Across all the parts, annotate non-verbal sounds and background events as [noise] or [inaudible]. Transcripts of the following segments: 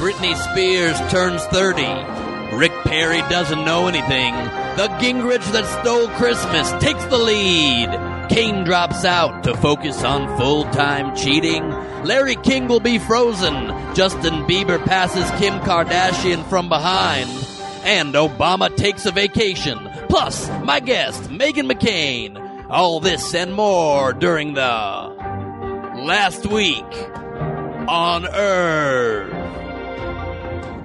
Britney Spears turns 30. Rick Perry doesn't know anything. The Gingrich that stole Christmas takes the lead. Cain drops out to focus on full time cheating. Larry King will be frozen. Justin Bieber passes Kim Kardashian from behind. And Obama takes a vacation. Plus, my guest, Meghan McCain. All this and more during the last week on Earth.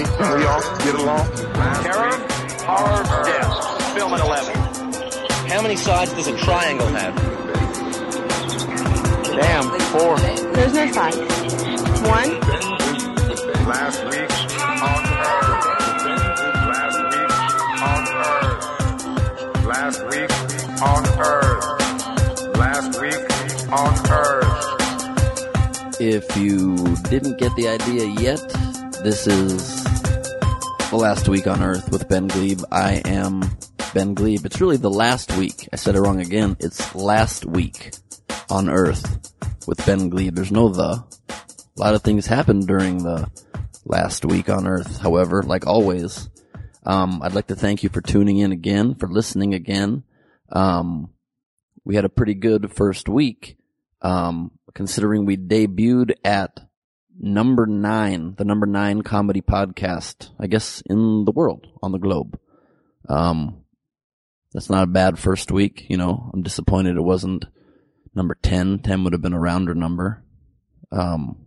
We, can we all get along? Terror, horror, death. Film at 11. How many sides does a triangle have? Damn, four. There's no five. One. Last week on Earth. Last week on Earth. Last week on Earth. Last week on Earth. If you didn't get the idea yet, this is the last week on Earth with Ben Glebe. I am Ben Glebe. It's really the last week. I said it wrong again. It's last week on Earth with Ben Glebe. There's no the. A lot of things happened during the last week on Earth. However, like always, um, I'd like to thank you for tuning in again, for listening again. Um, we had a pretty good first week, um, considering we debuted at number nine, the number nine comedy podcast, I guess, in the world, on the globe. Um, that's not a bad first week, you know. I'm disappointed it wasn't number 10. 10 would have been a rounder number. Um,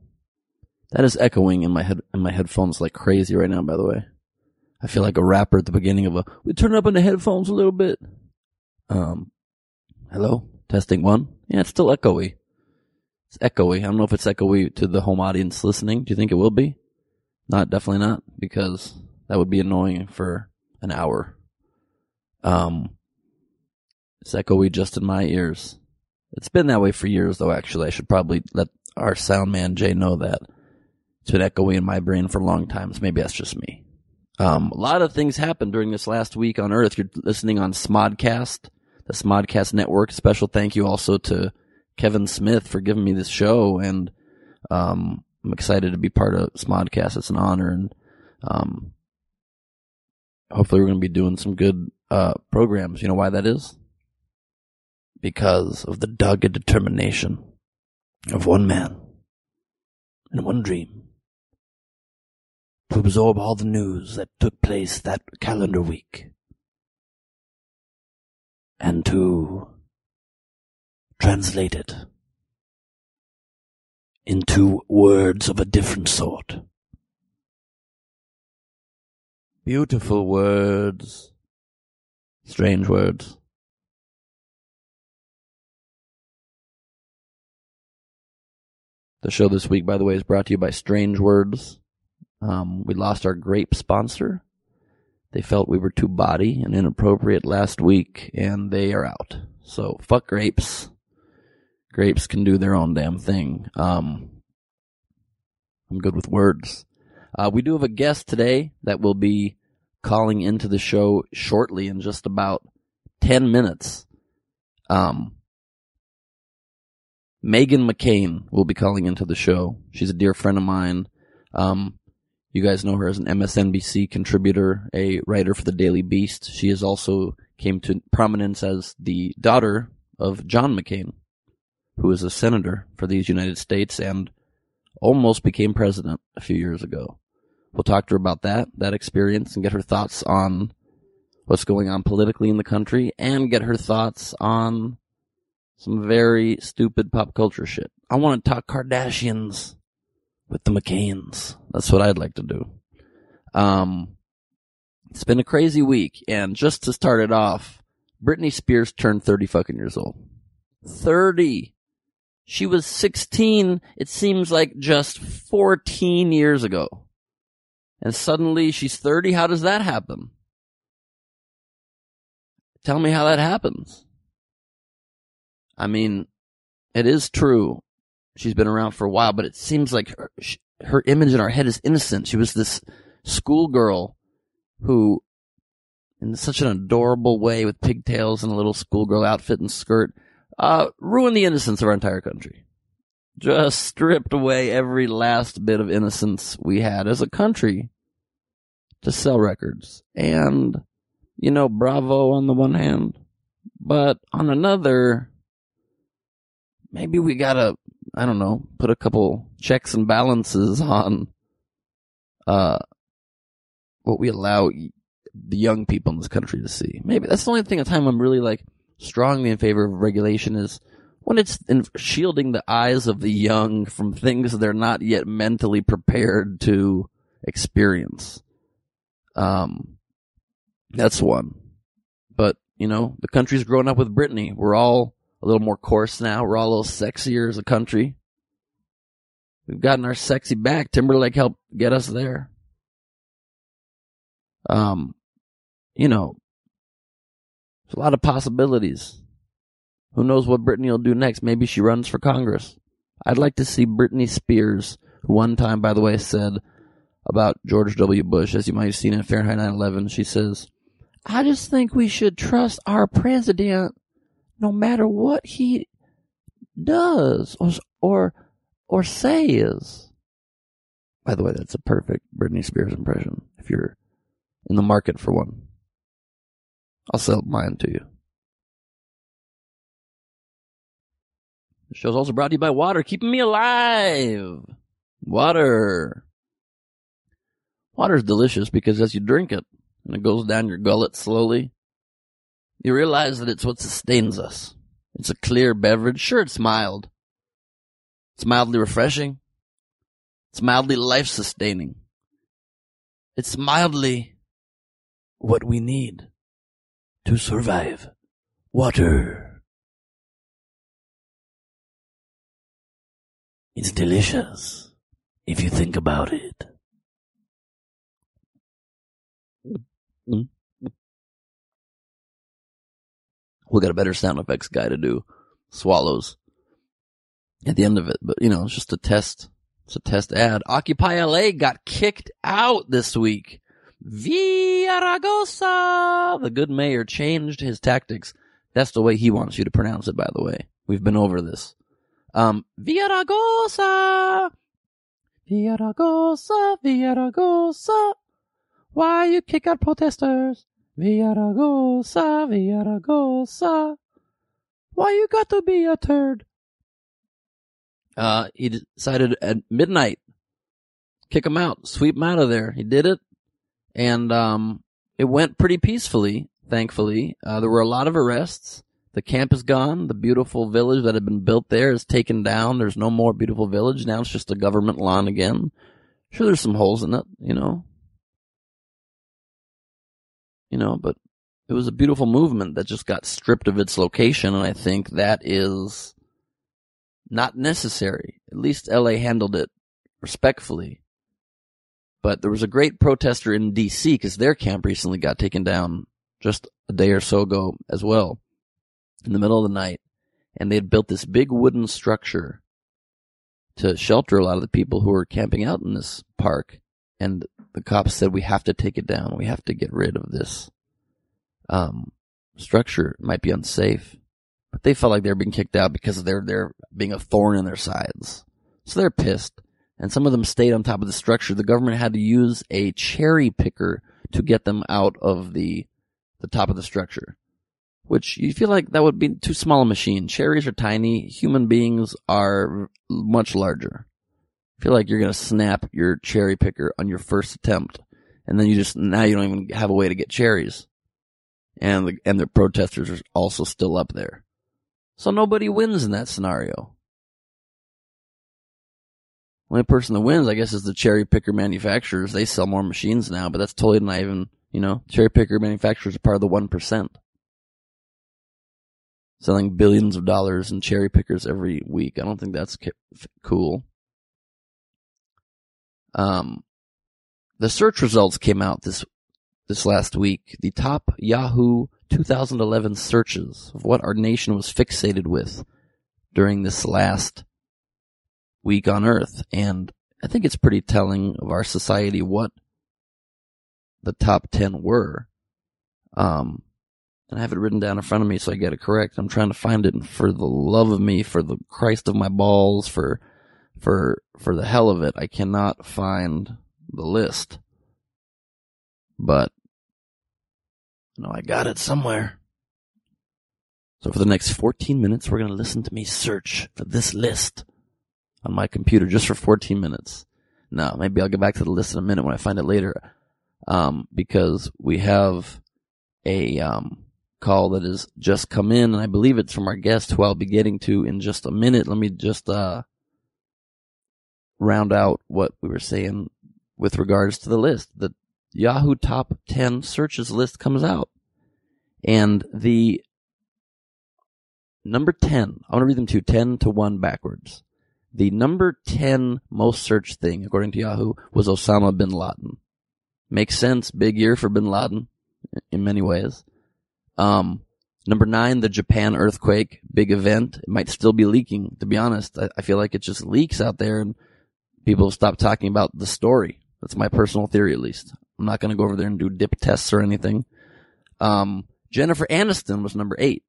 that is echoing in my head, in my headphones like crazy right now, by the way. I feel like a rapper at the beginning of a, we turn up on the headphones a little bit. Um, hello? Testing one? Yeah, it's still echoey. It's echoey. I don't know if it's echoey to the home audience listening. Do you think it will be? Not, definitely not, because that would be annoying for an hour. Um, it's echoey just in my ears. It's been that way for years though, actually. I should probably let our sound man Jay know that. It's been echoey in my brain for a long time, so maybe that's just me. Um, a lot of things happened during this last week on Earth. You're listening on Smodcast, the Smodcast Network. Special thank you also to Kevin Smith for giving me this show, and um, I'm excited to be part of Smodcast. It's an honor, and um, hopefully we're going to be doing some good uh, programs. You know why that is? Because of the dogged determination of one man and one dream to absorb all the news that took place that calendar week and to translate it into words of a different sort. Beautiful words, strange words. The show this week, by the way, is brought to you by Strange Words. Um, we lost our grape sponsor. They felt we were too body and inappropriate last week, and they are out. So fuck grapes. Grapes can do their own damn thing. Um, I'm good with words. Uh, we do have a guest today that will be calling into the show shortly in just about 10 minutes. Um, Meghan McCain will be calling into the show. She's a dear friend of mine. Um, you guys know her as an MSNBC contributor, a writer for the Daily Beast. She has also came to prominence as the daughter of John McCain, who is a senator for these United States and almost became president a few years ago. We'll talk to her about that, that experience, and get her thoughts on what's going on politically in the country, and get her thoughts on some very stupid pop culture shit. I want to talk Kardashians with the McCains. That's what I'd like to do. Um, it's been a crazy week, and just to start it off, Britney Spears turned 30 fucking years old. 30! She was 16, it seems like just 14 years ago. And suddenly she's 30. How does that happen? Tell me how that happens. I mean, it is true. She's been around for a while, but it seems like her, her image in our head is innocent. She was this schoolgirl who, in such an adorable way with pigtails and a little schoolgirl outfit and skirt, uh, ruined the innocence of our entire country. Just stripped away every last bit of innocence we had as a country to sell records. And, you know, bravo on the one hand, but on another, maybe we gotta, I don't know, put a couple checks and balances on, uh, what we allow the young people in this country to see. Maybe that's the only thing at time I'm really like strongly in favor of regulation is when it's in shielding the eyes of the young from things they're not yet mentally prepared to experience. Um, that's one. But, you know, the country's grown up with Britney. We're all a little more coarse now. We're all a little sexier as a country. We've gotten our sexy back. Timberlake helped get us there. Um, you know, there's a lot of possibilities. Who knows what Britney will do next? Maybe she runs for Congress. I'd like to see Britney Spears, who one time, by the way, said about George W. Bush, as you might have seen in Fahrenheit 9/11, she says, "I just think we should trust our president, no matter what he does or or or says." By the way, that's a perfect Britney Spears impression. If you're in the market for one. I'll sell mine to you. The show's also brought to you by water, keeping me alive. Water. Water's delicious because as you drink it and it goes down your gullet slowly, you realize that it's what sustains us. It's a clear beverage. Sure, it's mild. It's mildly refreshing. It's mildly life sustaining. It's mildly what we need to survive. Water. It's delicious if you think about it. We'll get a better sound effects guy to do swallows at the end of it, but you know, it's just a test. It's a test ad. Occupy LA got kicked out this week. Villaraigosa! The good mayor changed his tactics. That's the way he wants you to pronounce it, by the way. We've been over this. Um, Villaraigosa! Villaraigosa, Villaraigosa! Why you kick out protesters? Villaraigosa, Villaraigosa! Why you got to be a turd? Uh, he decided at midnight, kick him out, sweep him out of there. He did it and um, it went pretty peacefully. Thankfully, uh, there were a lot of arrests. The camp is gone. The beautiful village that had been built there is taken down. There's no more beautiful village. Now it's just a government lawn again. Sure, there's some holes in it, you know. You know, but it was a beautiful movement that just got stripped of its location, and I think that is not necessary. At least LA handled it respectfully. But there was a great protester in DC because their camp recently got taken down just a day or so ago as well in the middle of the night. And they had built this big wooden structure to shelter a lot of the people who were camping out in this park. And the cops said, we have to take it down. We have to get rid of this, um, structure. It might be unsafe, but they felt like they were being kicked out because they're, they're being a thorn in their sides. So they're pissed and some of them stayed on top of the structure. The government had to use a cherry picker to get them out of the the top of the structure. Which you feel like that would be too small a machine. Cherries are tiny. Human beings are much larger. I feel like you're gonna snap your cherry picker on your first attempt, and then you just now you don't even have a way to get cherries, and the and the protesters are also still up there, so nobody wins in that scenario. Only person that wins, I guess, is the cherry picker manufacturers. They sell more machines now, but that's totally not even, you know, cherry picker manufacturers are part of the 1%. selling billions of dollars in cherry pickers every week. I don't think that's cool. Um, the search results came out this this last week. The top Yahoo 2011 searches of what our nation was fixated with during this last week on Earth, and I think it's pretty telling of our society what the top 10 were. Um, and I have it written down in front of me so I get it correct. I'm trying to find it for the love of me, for the Christ of my balls, for, for, for the hell of it, I cannot find the list. But, no, I got it somewhere. So for the next 14 minutes, we're going to listen to me search for this list on my computer just for 14 minutes. No, maybe I'll get back to the list in a minute when I find it later. Um, because we have a, um, call that has just come in and I believe it's from our guest who I'll be getting to in just a minute. Let me just, uh, round out what we were saying with regards to the list. The Yahoo top 10 searches list comes out and the number 10, I want to read them to 10 to 1 backwards. The number 10 most searched thing, according to Yahoo, was Osama bin Laden. Makes sense. Big year for bin Laden in many ways. Um, number nine, the Japan earthquake. Big event. It might still be leaking, to be honest. I, I feel like it just leaks out there and people stop talking about the story. That's my personal theory, at least. I'm not going to go over there and do dip tests or anything. Um, Jennifer Aniston was number eight.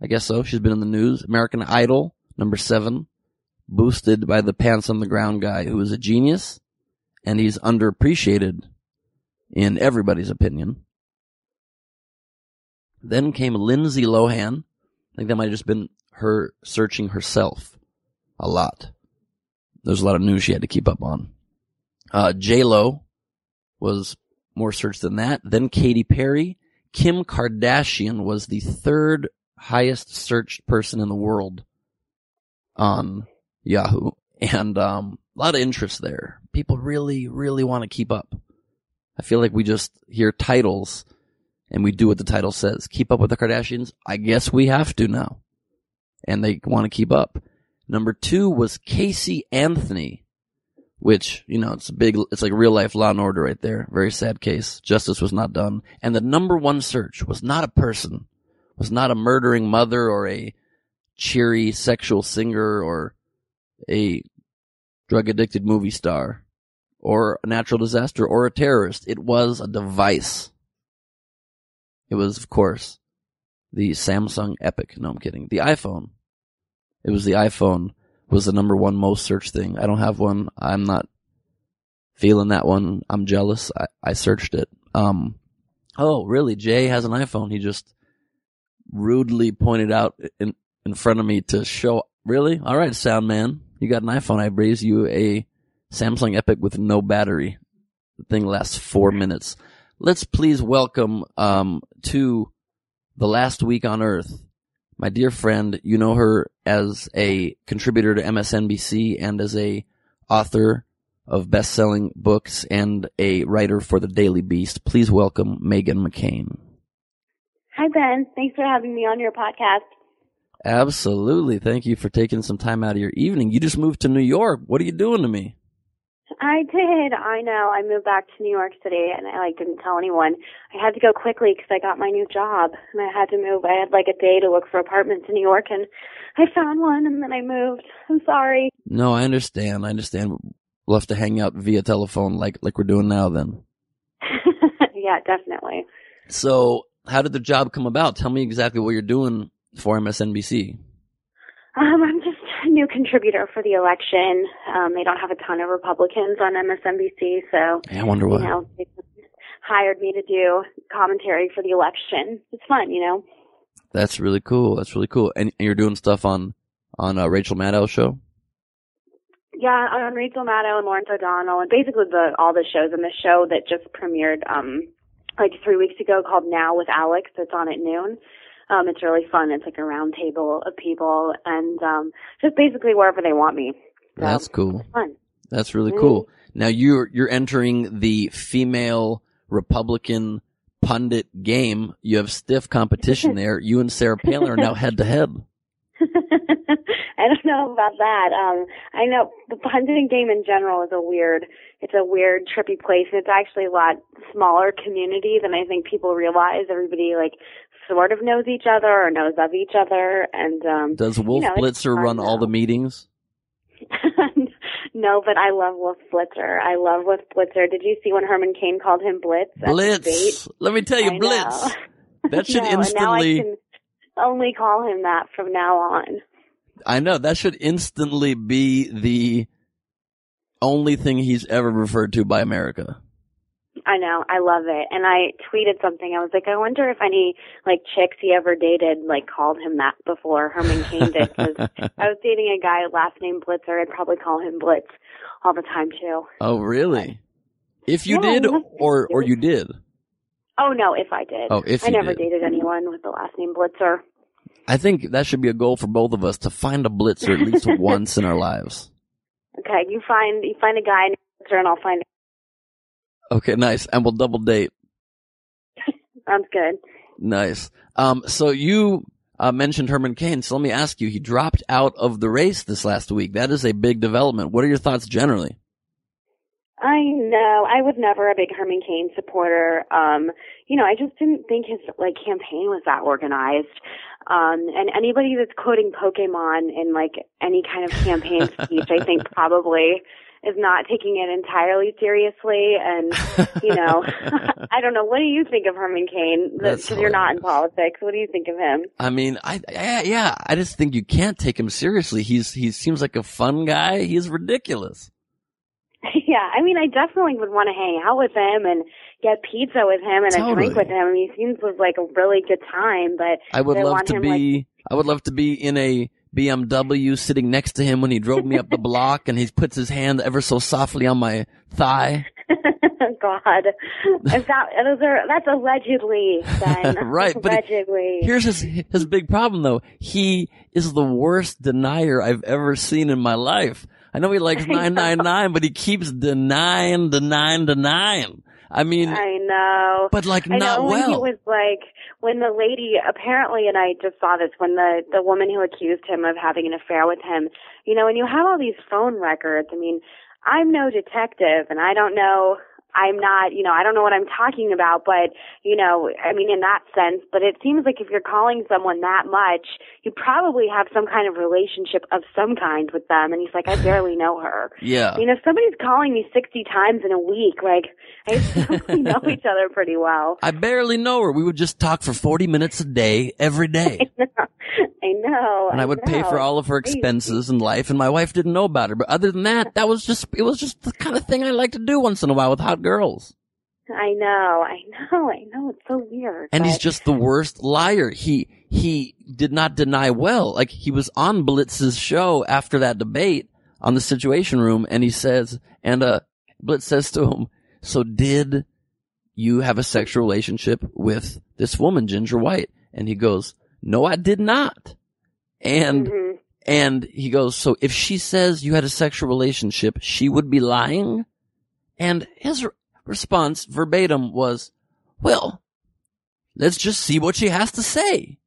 I guess so. She's been in the news. American Idol, number seven boosted by the pants on the ground guy who is a genius and he's underappreciated in everybody's opinion. Then came Lindsay Lohan. I think that might have just been her searching herself a lot. There's a lot of news she had to keep up on. Uh, J-Lo was more searched than that. Then Katy Perry. Kim Kardashian was the third highest searched person in the world on Yahoo. [laughs] And um, a lot of interest there. People really, really want to keep up. I feel like we just hear titles and we do what the title says. Keep up with the Kardashians? I guess we have to now. And they want to keep up. Number two was Casey Anthony, which, you know, it's a big, it's like real life law and order right there. Very sad case. Justice was not done. And the number one search was not a person, was not a murdering mother or a cheery sexual singer or a drug addicted movie star or a natural disaster or a terrorist. It was a device. It was, of course, the Samsung Epic. No, I'm kidding. The iPhone. It was the iPhone was the number one most searched thing. I don't have one. I'm not feeling that one. I'm jealous. I, I searched it. Um, oh, really? Jay has an iPhone. He just rudely pointed out in, in front of me to show. Really? All right, sound man. You got an iPhone. I raise you a Samsung Epic with no battery. The thing lasts four minutes. Let's please welcome, um, to the last week on earth, my dear friend. You know her as a contributor to MSNBC and as a author of best-selling books and a writer for the Daily Beast. Please welcome Meghan McCain. Hi, Ben. Thanks for having me on your podcast. Absolutely. Thank you for taking some time out of your evening. You just moved to New York. What are you doing to me? I did. I know. I moved back to New York City, and I like didn't tell anyone. I had to go quickly because I got my new job, and I had to move. I had like a day to look for apartments in New York, and I found one, and then I moved. I'm sorry. No, I understand. I understand. We'll have to hang out via telephone like like we're doing now. Then. [laughs] yeah, definitely. So, how did the job come about? Tell me exactly what you're doing for MSNBC. Um, I'm just a new contributor for the election. Um, they don't have a ton of Republicans on MSNBC, so Yeah, I wonder why. you know they hired me to do commentary for the election. It's fun, you know. That's really cool. That's really cool. And, and you're doing stuff on on uh, Rachel Maddow's show. Yeah, on Rachel Maddow and Lawrence O'Donnell, and basically the all the shows and the show that just premiered um like three weeks ago called Now with Alex. That's on at noon. Um, it's really fun. It's like a round table of people, and um, just basically wherever they want me. So, That's cool. fun. That's really cool. Now you're you're entering the female Republican pundit game. You have stiff competition [laughs] there. You and Sarah Palin are now head to head. I don't know about that. Um, I know the pundit game in general is a weird, it's a weird, trippy place. It's actually a lot smaller community than I think people realize. Everybody like sort of knows each other or knows of each other. And um, Does Wolf you know, Blitzer run all the meetings? [laughs] no, but I love Wolf Blitzer. I love Wolf Blitzer. Did you see when Herman Cain called him Blitz? at the debate? Blitz. Let me tell you, I Blitz. know. [laughs] That should no, and now I instantly. can only call him that from now on. I know that should instantly be the only thing he's ever referred to by America. I know, I love it. And I tweeted something. I was like, I wonder if any like chicks he ever dated like called him that before Herman Cain did. Because [laughs] I was dating a guy last name Blitzer. I'd probably call him Blitz all the time too. Oh, really? If you Yeah, did, he must be or or you did. Oh no, if I did. Oh, if I never did. dated anyone with the last name Blitzer. I think that should be a goal for both of us to find a blitzer at least [laughs] once in our lives. Okay, you find you find a guy and I'll find. Okay, nice. And we'll double date. Sounds good. Nice. Um, so you uh, mentioned Herman Cain. So let me ask you, he dropped out of the race this last week. That is a big development. What are your thoughts generally? I know. I was never a big Herman Cain supporter. Um, you know, I just didn't think his like campaign was that organized. Um, and anybody that's quoting Pokemon in like any kind of campaign [laughs] speech, I think probably is not taking it entirely seriously. And you know, [laughs] [laughs] I don't know. What do you think of Herman Cain? Because you're not in politics. What do you think of him? I mean, I, I yeah, I just think you can't take him seriously. He's he seems like a fun guy. He's ridiculous. [laughs] yeah, I mean, I definitely would want to hang out with him and get pizza with him and a drink with him. He seems like a really good time, but I would love to be. I would love to be in a BMW sitting next to him when he drove me up the block, and he puts his hand ever so softly on my thigh. [laughs] God, is that those are that's allegedly then. [laughs] Right, but it- allegedly. Here's his his big problem though. He is the worst denier I've ever seen in my life. I know he likes [laughs] nine nine nine, but he keeps denying, denying, denying. I mean, I know. but like I not know when he well. was like when the lady apparently and I just saw this when the the woman who accused him of having an affair with him, you know, and you have all these phone records. I mean, I'm no detective and I don't know I'm not, you know, I don't know what I'm talking about, but, you know, I mean, in that sense, but it seems like if you're calling someone that much, you probably have some kind of relationship of some kind with them. And he's like, I [laughs] barely know her. yeah. You know, if somebody's calling me 60 times in a week, like, I [laughs] know each other pretty well. I barely know her. We would just talk for 40 minutes a day, every day. [laughs] I know. I know. And I would pay for all of her expenses in life, and my wife didn't know about her. But other than that, that was just, it was just the kind of thing I like to do once in a while with hot girls. I know, I know, I know. It's so weird. And he's just the worst liar. He, he did not deny well. Like he was on Blitz's show after that debate on the situation room and he says, and, uh, Blitz says to him, so did you have a sexual relationship with this woman, Ginger White? And he goes, no, I did not. And, Mhm. and he goes, so if she says you had a sexual relationship, she would be lying? And his response verbatim was, well, let's just see what she has to say.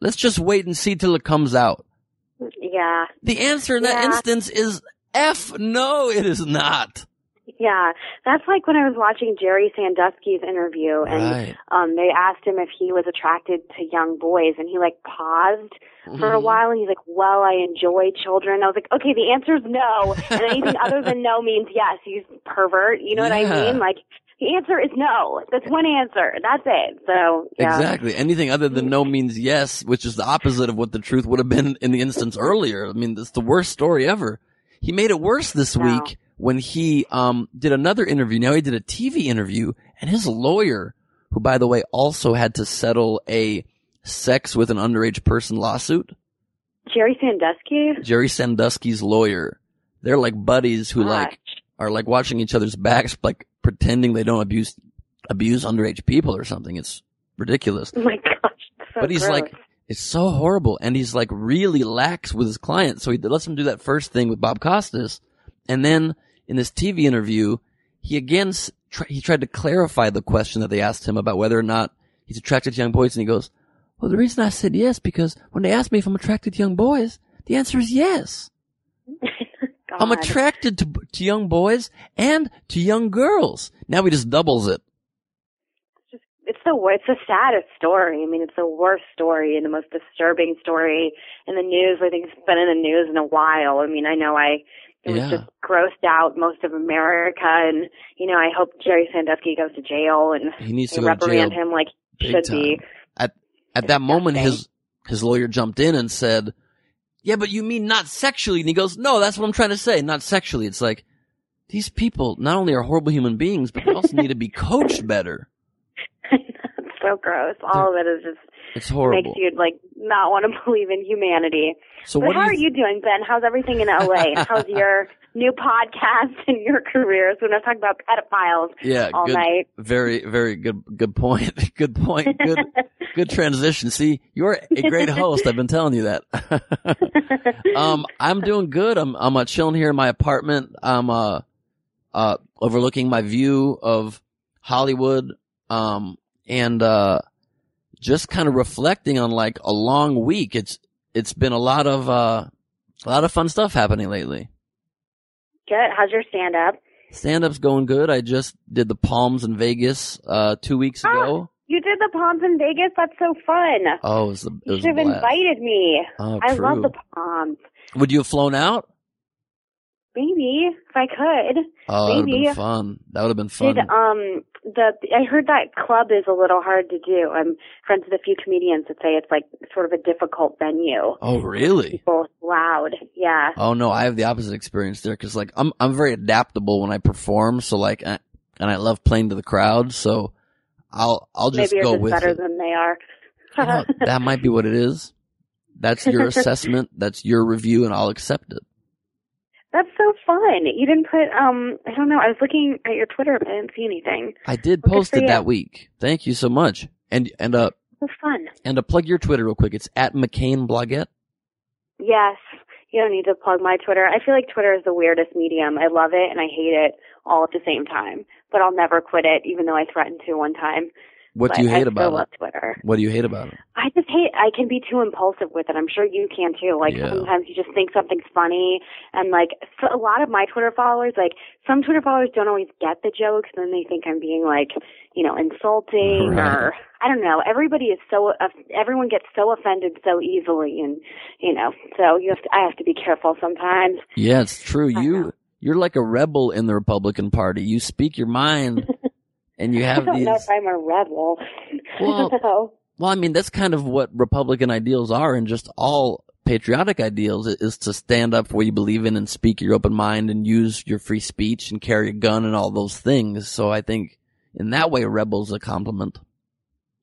Let's just wait and see till it comes out. Yeah, The answer in that Yeah. instance is F no, it is not. yeah. That's like when I was watching Jerry Sandusky's interview, and Right. um, they asked him if he was attracted to young boys, and he like paused for a Mhm. while, and he's like, "Well, I enjoy children." I was like, "Okay, the answer is no, and anything [laughs] other than no means yes. He's pervert. You know what I mean? Like." The answer is no. That's one answer. That's it. So yeah. Exactly. Anything other than no means yes, which is the opposite of what the truth would have been in the instance earlier. I mean, it's the worst story ever. He made it worse this Wow. week when he um did another interview. Now he did a TV interview and his lawyer, who by the way also had to settle a sex with an underage person lawsuit, Jerry Sandusky. Jerry Sandusky's lawyer. They're like buddies who like are like watching each other's backs, like pretending they don't abuse abuse underage people or something. It's ridiculous. Oh my gosh. So but he's gross. like, it's so horrible, and he's like really lax with his client. So he lets him do that first thing with Bob Costas, and then in this TV interview, he again he tried to clarify the question that they asked him about whether or not he's attracted to young boys, and he goes, "Well, the reason I said yes because when they asked me if I'm attracted to young boys, the answer is yes. [laughs] I'm attracted to to young boys and to young girls." Now he just doubles it. it's the it's the saddest story. I mean, it's the worst story and the most disturbing story in the news. I think it's been in the news in a while. I mean, I know I it was Yeah. just grossed out most of America, and you know, I hope Jerry Sandusky goes to jail and He needs to reprimand him like he should be. At at that moment, his his lawyer jumped in and said, "Yeah, but you mean not sexually?" And he goes, "No, that's what I'm trying to say, not sexually." It's like these people not only are horrible human beings, but they also need to be coached better. [laughs] it's so gross. All of it is just It's horrible. makes you like not want to [laughs] believe in humanity. So but what how you are you doing, Ben? How's everything in LA? [laughs] How's your new podcast [laughs] and your career? So we're not talking about pedophiles Yeah, all good, night. very, very good, good point. [laughs] Good point. Good, [laughs] good transition. See, you're a great host. I've been telling you that. um, I'm doing good. I'm, I'm uh, chilling here in my apartment. I'm, uh, uh, overlooking my view of Hollywood. Um, and, uh, just kind of reflecting on like a long week. It's, it's been a lot of, uh, a lot of fun stuff happening lately. Good. How's your stand up? Stand up's going good. I just did the Palms in Vegas, uh, two weeks ago. You did the Palms in Vegas. That's so fun. Oh, it was, a, it you should have invited me. Oh, I true. love the Palms. Would you have flown out? Maybe if I could. Oh, that would have Maybe. been fun. That would have been fun. Did um the I heard that club is a little hard to do. I'm friends with a few comedians that say it's like sort of a difficult venue. oh, really? People loud. Yeah. Oh no, I have the opposite experience there because like I'm I'm very adaptable when I perform. So like, and I love playing to the crowd. So I'll I'll just Maybe go just with better it. than they are. You know, that might be what it is. That's your [laughs] assessment. That's your review, and I'll accept it. That's so fun. You didn't put um I don't know, I was looking at your Twitter but I didn't see anything. I did Well, post it you. that week. Thank you so much. And and uh was fun. and to plug your Twitter real quick, it's at McCain Blogette. Yes. You don't need to plug my Twitter. I feel like Twitter is the weirdest medium. I love it and I hate it all at the same time. But I'll never quit it, even though I threatened to one time. What do you hate about it? love Twitter. What do you hate about it? I just hate. I can be too impulsive with it. I'm sure you can too. Like Yeah. sometimes you just think something's funny, and like so a lot of my Twitter followers, like some Twitter followers don't always get the jokes, and then they think I'm being like, you know, insulting Right. or I don't know. Everybody is so. Uh, everyone gets so offended so easily, and you know, so you have to. I have to be careful sometimes. Yeah, it's true. I You know. you're like a rebel in the Republican Party. You speak your mind, [laughs] and you have I don't these. know if I'm a rebel. [laughs] Well, no. Well, I mean, that's kind of what Republican ideals are, and just all patriotic ideals is to stand up for what you believe in and speak your open mind and use your free speech and carry a gun and all those things. So I think in that way, rebel's a compliment.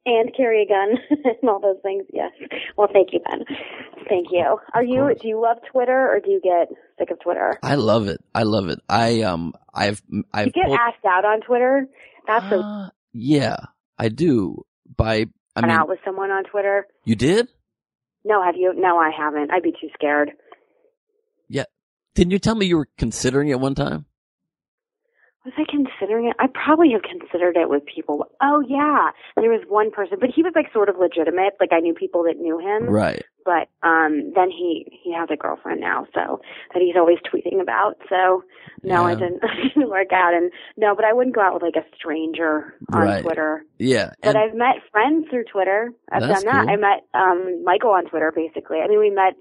and carry a gun [laughs] and all those things. Yes. Well, thank you, Ben. Thank you. Are you? Do you love Twitter or do you get sick of Twitter? I love it. I love it. I um, I've I've you get pulled- asked out on Twitter. That's a Uh, yeah, I do. By I mean, out with someone on Twitter. you did? No, have you? No, I haven't. I'd be too scared. Yeah, didn't you tell me you were considering it one time? Was I considering it? I probably have considered it with people. Oh yeah, there was one person, but he was like sort of legitimate. Like I knew people that knew him. Right. But um then he he has a girlfriend now, so that he's always tweeting about. So no, Yeah. it didn't, [laughs] it didn't work out. And no, but I wouldn't go out with like a stranger on Right. Twitter. Yeah. But and- I've met friends through Twitter. I've done that. cool. I met um Michael on Twitter basically. I mean we met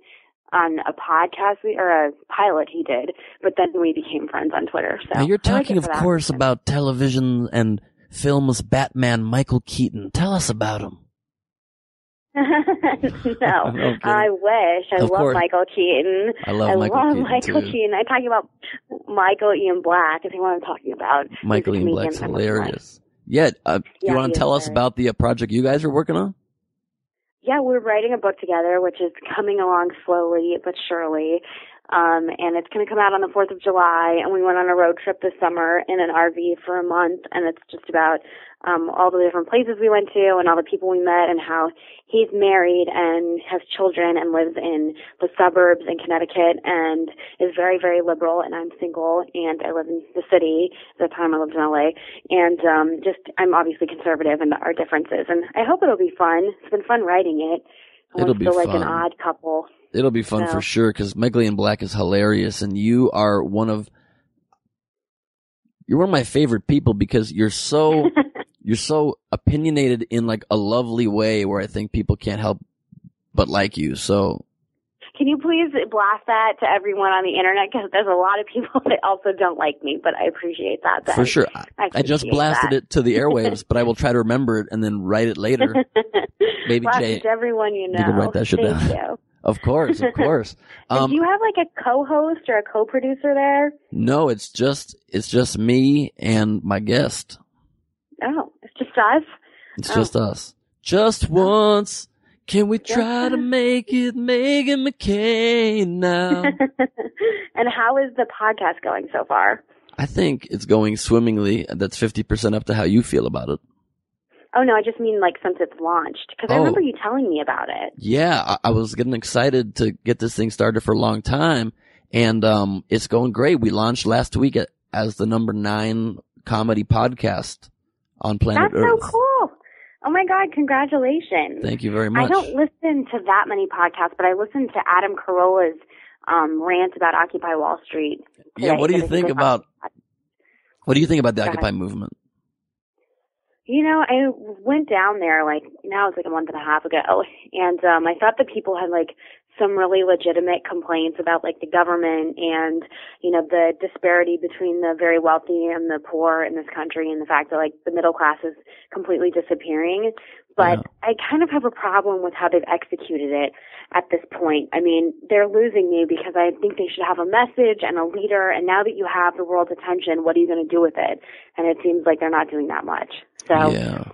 on a podcast we, or a pilot he did, but then we became friends on Twitter. So Now you're I like talking, of course, reason. about television and films. Batman, Michael Keaton. Tell us about him. [laughs] no, [laughs] Okay. I wish. I Of love course. Michael Keaton. I love I Michael love Keaton Michael. Keaton. I'm talking about Michael Ian Black. Is one I'm talking about. Michael Ian Black's I really like. hilarious. Yeah. Uh, Yeah, you want to tell is us hilarious. about the uh, project you guys are working on? Yeah, we're writing a book together, which is coming along slowly but surely. Um, and it's going to come out on the 4th of July. And we went on a road trip this summer in an RV for a month. And it's just about um, all the different places we went to and all the people we met and how he's married and has children and lives in the suburbs in Connecticut and is very, very liberal and I'm single and I live in the city at the time I lived in LA and um just I'm obviously conservative and our differences and I hope it'll be fun. It's been fun writing it. I It'll be feel like an odd couple. It'll be fun So- for sure because Megley and Black is hilarious, and you are one of you're one of my favorite people because you're so [laughs] you're so opinionated in like a lovely way where I think people can't help but like you. So Can you please blast that to everyone on the internet? Because there's a lot of people [laughs] that also don't like me, but I appreciate that. Ben. for sure, I, I, I just blasted that. it to the [laughs] airwaves, but I will try to remember it and then write it later. [laughs] Baby Blast J, it to everyone you know. you can write that shit Thank down. You. Of course, of course. Um, Do you have like a co-host or a co-producer there? no, it's just it's just me and my guest. Oh, just us. It's Oh. just us. Just once. Can we try to make it Meghan McCain now? [laughs] and how is the podcast going so far? I think it's going swimmingly. That's 50% up to how you feel about it. Oh no, I just mean like since it's launched because I Oh. remember you telling me about it. Yeah, I, I was getting excited to get this thing started for a long time and, um, it's going great. We launched last week as the number nine comedy podcast on planet That's Earth. so cool. Oh my god, congratulations. Thank you very much. I don't listen to that many podcasts, but I listen to Adam Carolla's um, rant about Occupy Wall Street. yeah, what do you think about, what do you think about the Go ahead. Occupy movement? You know, I went down there like now it's like a month and a half ago, [laughs] and um, I thought the people had like some really legitimate complaints about like the government and you know the disparity between the very wealthy and the poor in this country, and the fact that like the middle class is completely disappearing. But I kind of have a problem with how they've executed it at this point. I mean, they're losing me because I think they should have a message and a leader. And now that you have the world's attention, what are you going to do with it? And it seems like they're not doing that much. So yeah.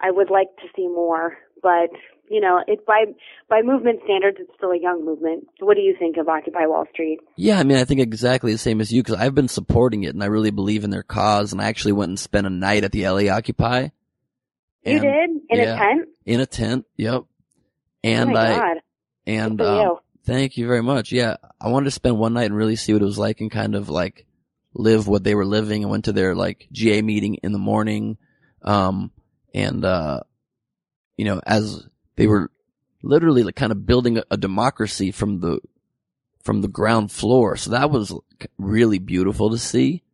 I would like to see more, but you know, it by by movement standards, it's still a young movement. So what do you think of Occupy Wall Street? Yeah, I mean, I think exactly the same as you because I've been supporting it and I really believe in their cause. And I actually went and spent a night at the LA Occupy. You did in yeah. a tent. in a tent. Yep. oh And my I god! and um, you. thank you very much. Yeah, I wanted to spend one night and really see what it was like and kind of like live what they were living. I went to their like GA meeting in the morning, um, and uh, you know, as they were literally like kind of building a, a democracy from the from the ground floor. So that was really beautiful to see.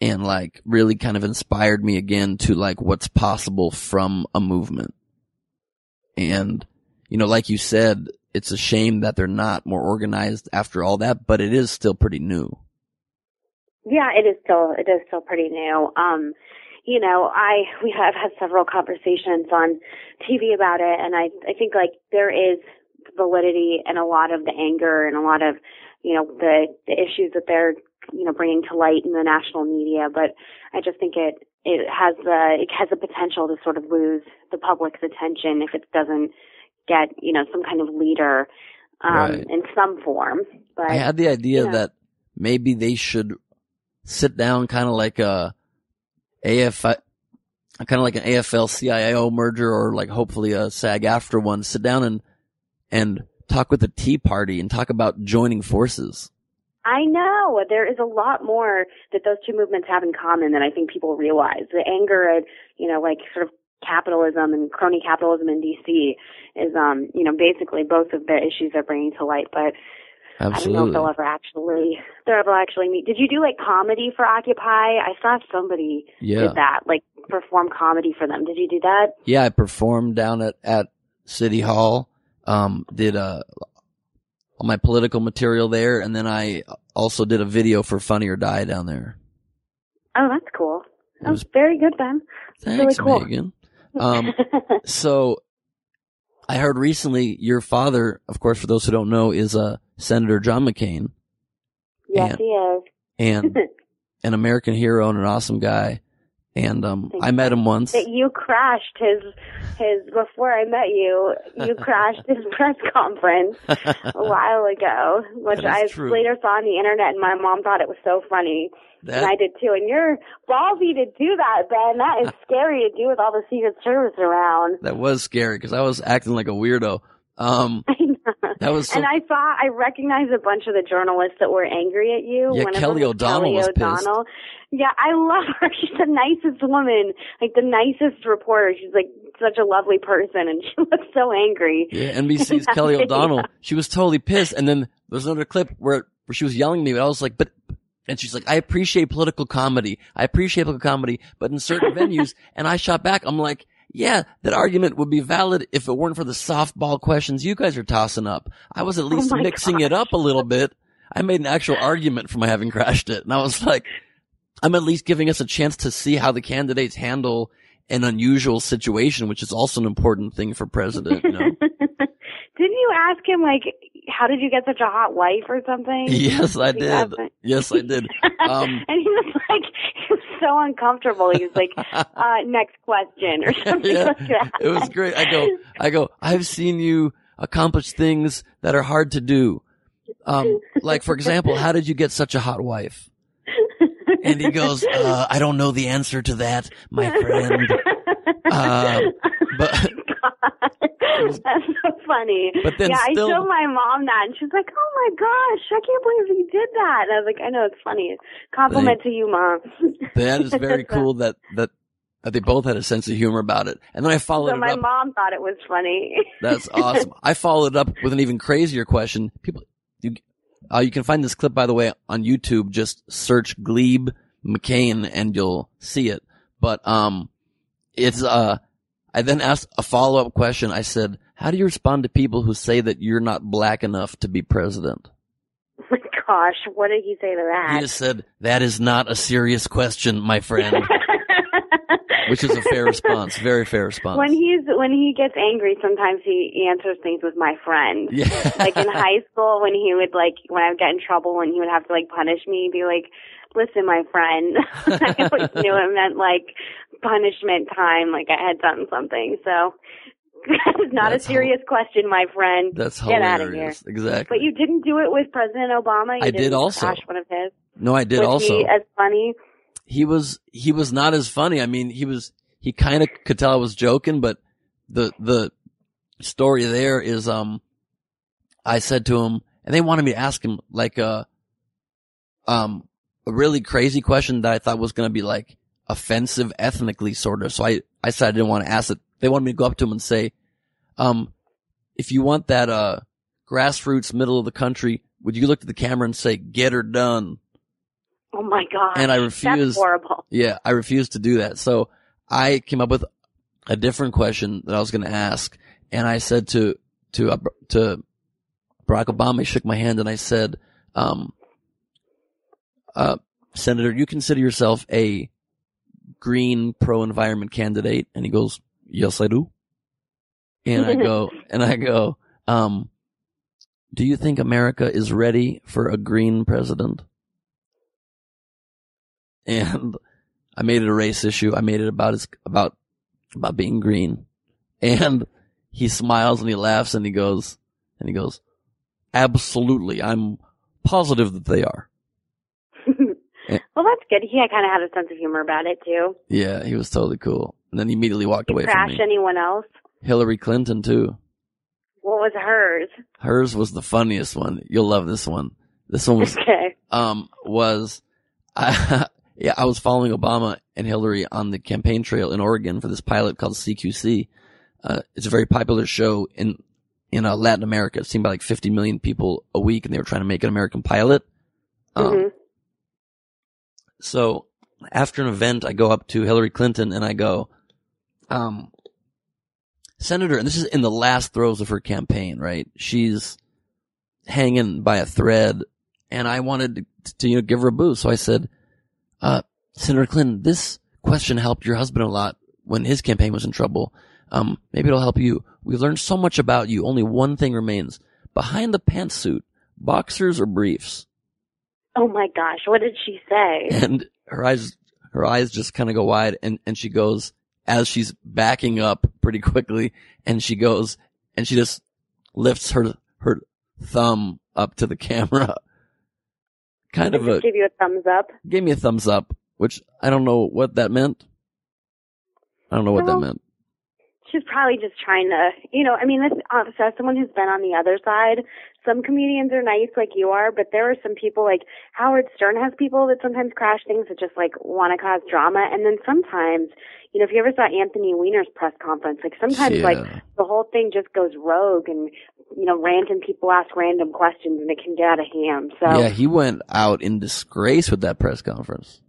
And like really kind of inspired me again to like what's possible from a movement. And, you know, like you said, it's a shame that they're not more organized after all that, but it is still pretty new. Yeah, it is still it is still pretty new. Um, you know, I we have had several conversations on TV about it, and I I think like there is validity and a lot of the anger and a lot of you know the the issues that they're you know bringing to light in the national media, but I just think it it has the it has the potential to sort of lose the public's attention if it doesn't get you know some kind of leader um, Right. in some form. But I had the idea yeah. that maybe they should sit down kind of like a AF, kind of like an AFL CIO merger or like hopefully a SAG-AFTRA one, sit down and, and talk with the Tea Party and talk about joining forces. I know there is a lot more that those two movements have in common than I think people realize. The anger at, you know, like sort of capitalism and crony capitalism in DC is, um, you know, basically both of the issues they're bringing to light. But I don't know if Absolutely. they'll ever actually, they'll ever actually meet. Did you do like comedy for Occupy? I saw somebody Yeah. did that, like perform comedy for them. Did you do that? Yeah, I performed down at, at City Hall, um, did, uh, all my political material there, and then I also did a video for Funny or Die down there. Oh, that's cool. It Oh, was- very good, Ben. That's Thanks, really cool. Meghan. [laughs] Um, so I heard recently your father, of course, for those who don't know, is uh, Senator John McCain yes, and- he is. and [laughs] an American hero and an awesome guy. and um, I met him once. That you crashed his his before I met you. You crashed his [laughs] press conference a [laughs] while ago, which I true. later saw on the internet, and my mom thought it was so funny. That- and I did too. And you're ballsy to do that, Ben. That is [laughs] scary to do with all the Secret Service around. That was scary because I was acting like a weirdo. Um, [laughs] that was so, and I saw, I recognized a bunch of the journalists that were angry at you. Yeah, One Kelly was O'Donnell Kelly was pissed. Yeah, I love her. [laughs] She's the nicest woman, like the nicest reporter. She's like such a lovely person, and she looks so angry. yeah, NBC's Kelly O'Donnell. She was totally pissed. And then there's another clip where, where she was yelling at me, but I was like, but, and she's like, I appreciate political comedy. I appreciate political comedy, but in certain [laughs] venues, and I shot back, I'm like, yeah, that argument would be valid if it weren't for the softball questions you guys are tossing up. I was at oh least Oh mixing it up a little bit. I made an actual argument for my having crashed it. And I was like, I'm at least giving us a chance to see how the candidates handle an unusual situation, which is also an important thing for president, you know? [laughs] Didn't you ask him like, how did you get such a hot wife or something? [laughs] yes, I did. Yes, I did. Um, and he was like, he was so uncomfortable. He was like, [laughs] uh, next question or something yeah, like that. it was great. I go, I go, I've seen you accomplish things that are hard to do. Um, like for example, how did you get such a hot wife? And he goes, uh, I don't know the answer to that, my friend. [laughs] Uh, but [laughs] That's so funny. But then yeah, still- I showed my mom that, and she's like, "Oh my gosh, I can't believe you did that." And I was like, "I know it's funny. Compliment to you, mom." [laughs] that is very [laughs] cool that, that, that they both had a sense of humor about it. And then I followed so it my up. mom thought it was funny. That's awesome. I followed up with an even crazier question. People, you, uh, you can find this clip, by the way, on YouTube. Just search Gleib McCain and you'll see it. But, um, it's, uh, I then asked a follow up question. I said, how do you respond to people who say that you're not black enough to be president? oh [laughs] my gosh, what did he say to that? He just said, that is not a serious question, my friend, [laughs] which is a fair response. Very fair response. when he's when he gets angry, sometimes he, answers things with my friend. [laughs] yeah. like in high school when he would like when I would get in trouble when he would have to like punish me, he'd be like, Listen, my friend I always knew it meant like punishment time, like I had done something. So [laughs] that is not That's a serious question, my friend. That's Get out of here. hilarious. Exactly. But you didn't do it with President Obama. You I did also. one of his. no, I did was also. he as funny? he was he was not as funny. I mean, he was he kind of could tell I was joking, but the the story there is um I said to him, and they wanted me to ask him like a um a really crazy question that I thought was going to be like offensive ethnically sort of. So I I said I didn't want to ask it. They wanted me to go up to him and say, um, if you want that uh grassroots middle of the country, would you look at the camera and say get her done? Oh my god. And I That's refused. horrible. Yeah, I refused to do that. So I came up with a different question that I was going to ask, and I said to to uh, to Barack Obama, he shook my hand, and I said, um, uh, "Senator, you consider yourself a green pro-environment candidate?" And he goes, "Yes, I do." And I go, [laughs] and I go, um, "Do you think America is ready for a green president?" and I made it a race issue. I made it about his, about, about being green. And he smiles and he laughs and he goes, and he goes, absolutely. I'm positive that they are. Well, that's good. He kind of had a sense of humor about it too. Yeah, he was totally cool. And then he immediately walked away from Crash me. anyone else? Hillary Clinton too. What was hers? Hers was the funniest one. You'll love this one. This one was, Okay. um, was, I, [laughs] yeah, I was following Obama and Hillary on the campaign trail in Oregon for this pilot called CQC. Uh, it's a very popular show in, in uh, Latin America. It's seen by like 50 million people a week and they were trying to make an American pilot. Um, Mhm. So after an event, I go up to Hillary Clinton and I go, um, Senator, and this is in the last throes of her campaign, right? She's hanging by a thread and I wanted to, to you know, give her a boost. So I said, uh, Senator Clinton, this question helped your husband a lot when his campaign was in trouble. Um, maybe it'll help you. We've learned so much about you. Only one thing remains. Behind the pantsuit, boxers or briefs? Oh my gosh, what did she say? [laughs] And her eyes, her eyes just kind of go wide and, and she goes, as she's backing up pretty quickly and she goes and she just lifts her, her thumb up to the [laughs] camera. Kind of a, Give you a thumbs up. gave me a thumbs up, which I don't know what that meant. I don't know what that meant. She's probably just trying to, you know, I mean, this, uh, so as someone who's been on the other side, some comedians are nice like you are, but there are some people like Howard Stern has people that sometimes crash things that just like want to cause drama. And then sometimes, you know, if you ever saw Anthony Weiner's press conference, like sometimes like the whole thing just goes rogue and, you know, random people ask random questions and it can get out of hand. So Yeah, he went out in disgrace with that press conference.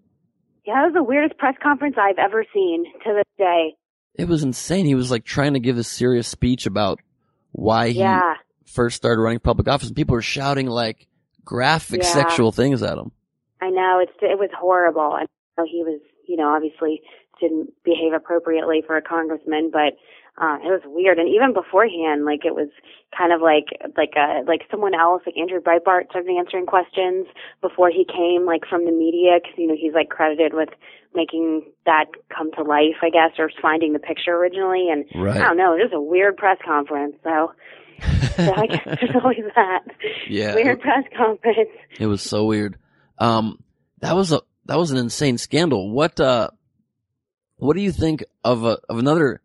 yeah, that was the weirdest press conference I've ever seen to this day. It was insane. He was like trying to give a serious speech about why he Yeah. first started running public office and people were shouting like graphic Yeah. sexual things at him. I know it's it was horrible. And he was, you know, obviously didn't behave appropriately for a congressman, but uh, it was weird. And even beforehand, like it was kind of like like a like someone else, like Andrew Breitbart, started answering questions before he came, like from the media, because you know he's like credited with making that come to life, I guess, or finding the picture originally. And Right. I don't know, it was a weird press conference. So, [laughs] so I guess there's always that Yeah. weird press conference. It was so weird. Um, that was a that was an insane scandal. What uh, what do you think of a of another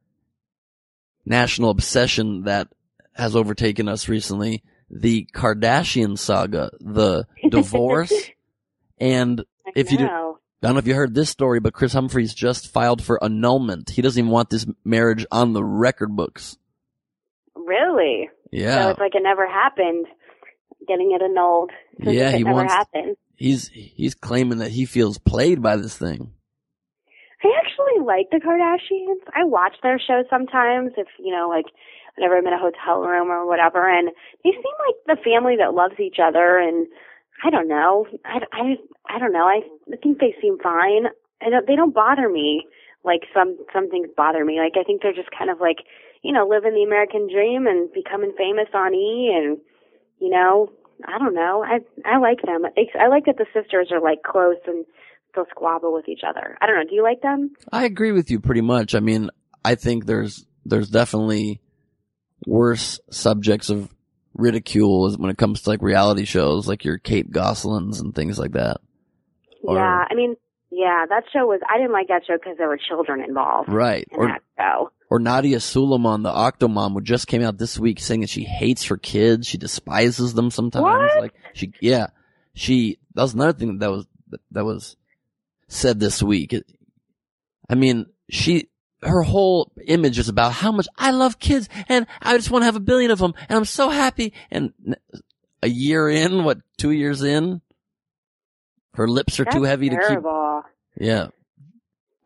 national obsession that has overtaken us recently? The Kardashian saga, the [laughs] divorce, and if you do, I don't know if you heard this story, but Kris Humphries just filed for annulment. He doesn't even want this marriage on the record books. Really? Yeah. So it's like it never happened. Getting it annulled. Yeah, it he never wants- happened. he's he's claiming that he feels played by this thing. I actually like the Kardashians. I watch their show sometimes if, you know, like whenever I'm in a hotel room or whatever and they seem like the family that loves each other and I don't know. I, I, I don't know. I think they seem fine. I don't, they don't bother me like some some things bother me. Like I think they're just kind of like, you know, living the American dream and becoming famous on E and you know, I don't know. I I like them. I like that the sisters are like close and still squabble with each other. I don't know. Do you like them? I agree with you pretty much. I mean, I think there's there's definitely worse subjects of ridicule when it comes to like reality shows, like your Kate Gosselins and things like that. Or- yeah. I mean, yeah, that show was. I didn't like that show because there were children involved Right. in Or that show. or Nadya Suleman, the Octomom, who just came out this week saying that she hates her kids, she despises them sometimes. What? Like she, yeah, she. That was another thing that was that was said this week. I mean, she. Her whole image is about how much I love kids and I just want to have a billion of them and I'm so happy. And a year in, what, two years in, her lips are That's too heavy to keep. terrible. Yeah.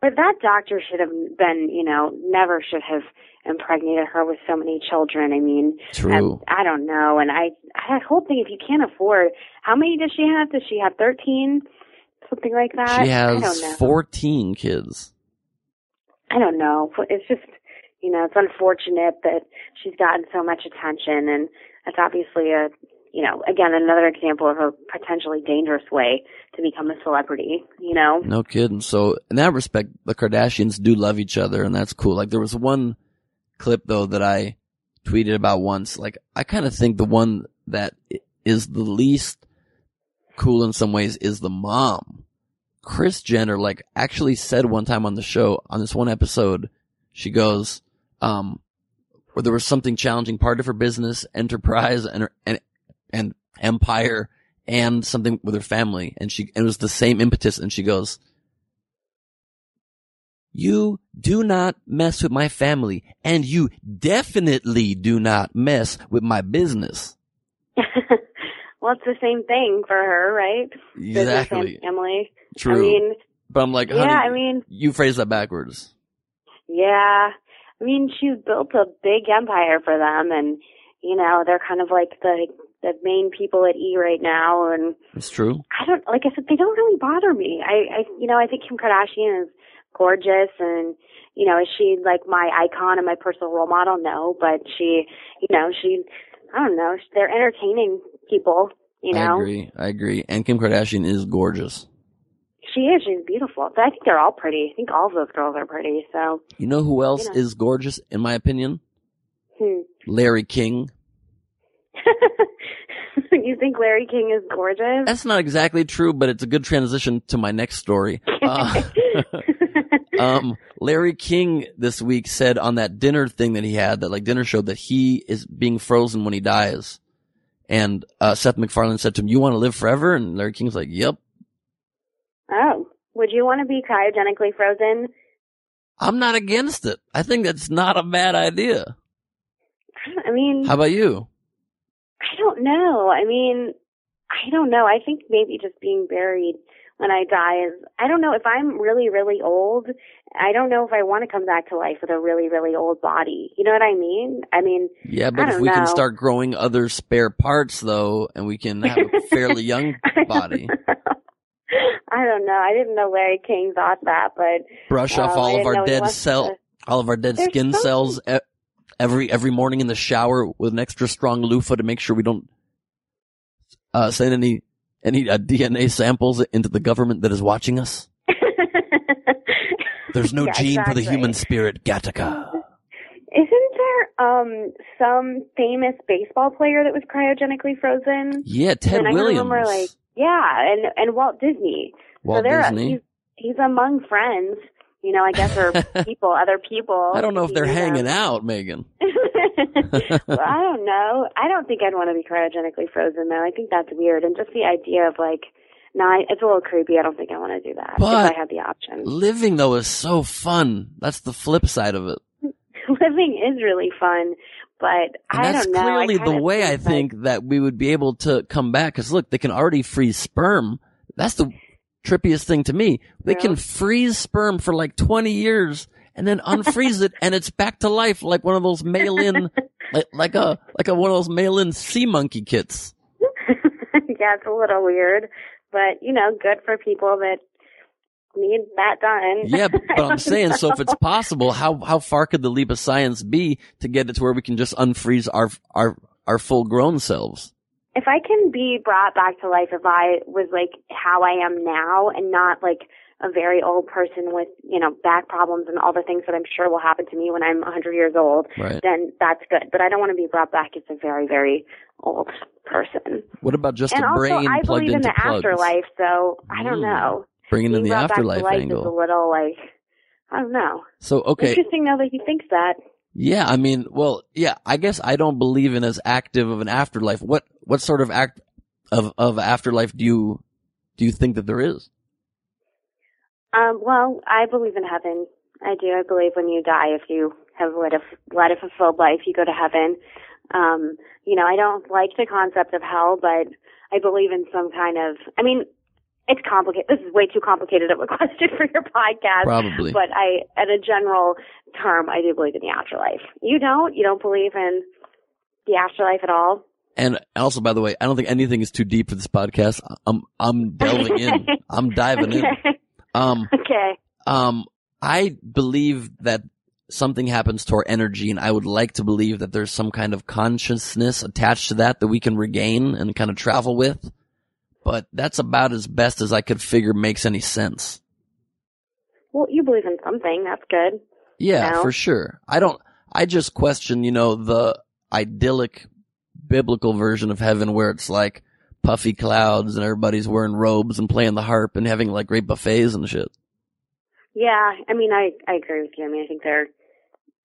But that doctor should have been, you know, never should have impregnated her with so many children. I mean, True. and I don't know. And I, that whole thing, if you can't afford, how many does she have? Does she have 13? Something like that? She I don't has know. 14 kids. I don't know. It's just, you know, it's unfortunate that she's gotten so much attention, and that's obviously a, you know, again another example of a potentially dangerous way to become a celebrity. You know, No kidding. So in that respect, the Kardashians do love each other and that's cool. Like there was one clip though that I tweeted about once. Like I kind of think the one that is the least cool in some ways is the mom. Kris Jenner like actually said one time on the show on this one episode, she goes, um, where there was something challenging part of her business, enterprise and and, and empire and something with her family. And she, and it was the same impetus. And she goes, you do not mess with my family and you definitely do not mess with my business. [laughs] well, it's the same thing for her, right? Exactly. family. True. I mean, but I'm like, yeah. I mean, you phrase that backwards. Yeah. I mean, she's built a big empire for them and, you know, they're kind of like the, the main people at E right now and It's true. I don't, like I said, they don't really bother me. I, I, you know, I think Kim Kardashian is gorgeous and, you know, is she like my icon and my personal role model? No, but she, you know, she, I don't know, they're entertaining people, you know? I agree. I agree. And Kim Kardashian is gorgeous. She is. She's beautiful. I think they're all pretty. I think all of those girls are pretty. So, You know who else You know. is gorgeous, in my opinion? hmm. Larry King. [laughs] you think Larry King is gorgeous? That's not exactly true, but it's a good transition to my next story. Uh, [laughs] um, Larry King this week said on that dinner thing that he had, that like dinner show, that he is being frozen when he dies. And uh, Seth MacFarlane said to him, "You want to live forever?" And Larry King's like, "Yep." oh, would you want to be cryogenically frozen? I'm not against it. I think that's not a bad idea. I mean, How about you? I don't know. I mean, I don't know. I think maybe just being buried when I die is, I don't know if I'm really, really old. I don't know if I want to come back to life with a really, really old body. You know what I mean? I mean, Yeah, but if we can start growing other spare parts though, and we can have a fairly [laughs] young body, I don't know. I didn't know Larry King thought that, but brush off um, all of our dead cell, to- all of our dead There's skin something- cells every every morning in the shower with an extra strong loofah to make sure we don't uh, send any any uh, DNA samples into the government that is watching us. [laughs] There's no Yeah, gene for the human spirit, Gattaca. [gasps] Isn't there um some famous baseball player that was cryogenically frozen? Yeah, Ted and I Williams. remember like yeah, and and Walt Disney. Walt so Disney. he's he's among friends, you know, I guess or [laughs] people, other people. I don't know if they're know. hanging out, Meghan. [laughs] well, I don't know. I don't think I'd want to be cryogenically frozen though. I think that's weird, and just the idea of like, no, I- it's a little creepy. I don't think I want to do that But- if I had the option. Living though is so fun. That's the flip side of it. [laughs] Living is really fun, but And I that's don't know. Clearly the way I think, like- that we would be able to come back. Cause look, they can already freeze sperm. That's the trippiest thing to me. They Yeah. can freeze sperm for like 20 years and then unfreeze it and it's back to life like one of those mail-in, [laughs] like, like a, like a, one of those mail-in sea monkey kits. [laughs] yeah, it's a little weird, but you know, good for people that need that done. Yeah, [laughs] but I'm saying, so if it's possible, how, how far could the leap of science be to get it to where we can just unfreeze our, our, our full grown selves? If I can be brought back to life, if I was like how I am now and not like a very old person with, you know, back problems and all the things that I'm sure will happen to me when I'm 100 years old, Right. then that's good. But I don't want to be brought back as a very, very old person. What about just and a also, brain I plugged believe in the plugs? afterlife, so I don't Mm. know. Bringing in the afterlife life is a little like, I don't know. So, okay. Interesting now that he thinks that. Yeah, I mean, well, yeah, I guess I don't believe in as active of an afterlife. What, what sort of act of, of afterlife do you, do you think that there is? Um, well, I believe in heaven. I do. I believe when you die, if you have led a led a fulfilled life, you go to heaven. Um, you know, I don't like the concept of hell, but I believe in some kind of. I mean, it's complicated. This is way too complicated of a [laughs] question for your podcast. Probably. But I, at a general term, I do believe in the afterlife. You don't? You don't believe in the afterlife at all? And also, by the way, I don't think anything is too deep for this podcast. I'm, I'm delving in. [laughs] I'm diving in. okay. Um, Okay. um, I believe that something happens to our energy and I would like to believe that there's some kind of consciousness attached to that that we can regain and kind of travel with. But that's about as best as I could figure makes any sense. Well, you believe in something. That's good. Yeah, No. for sure. I don't, I just question, you know, the idyllic biblical version of heaven where it's like puffy clouds and everybody's wearing robes and playing the harp and having like great buffets and shit. Yeah, I mean, I I agree with you. I mean, I think they're.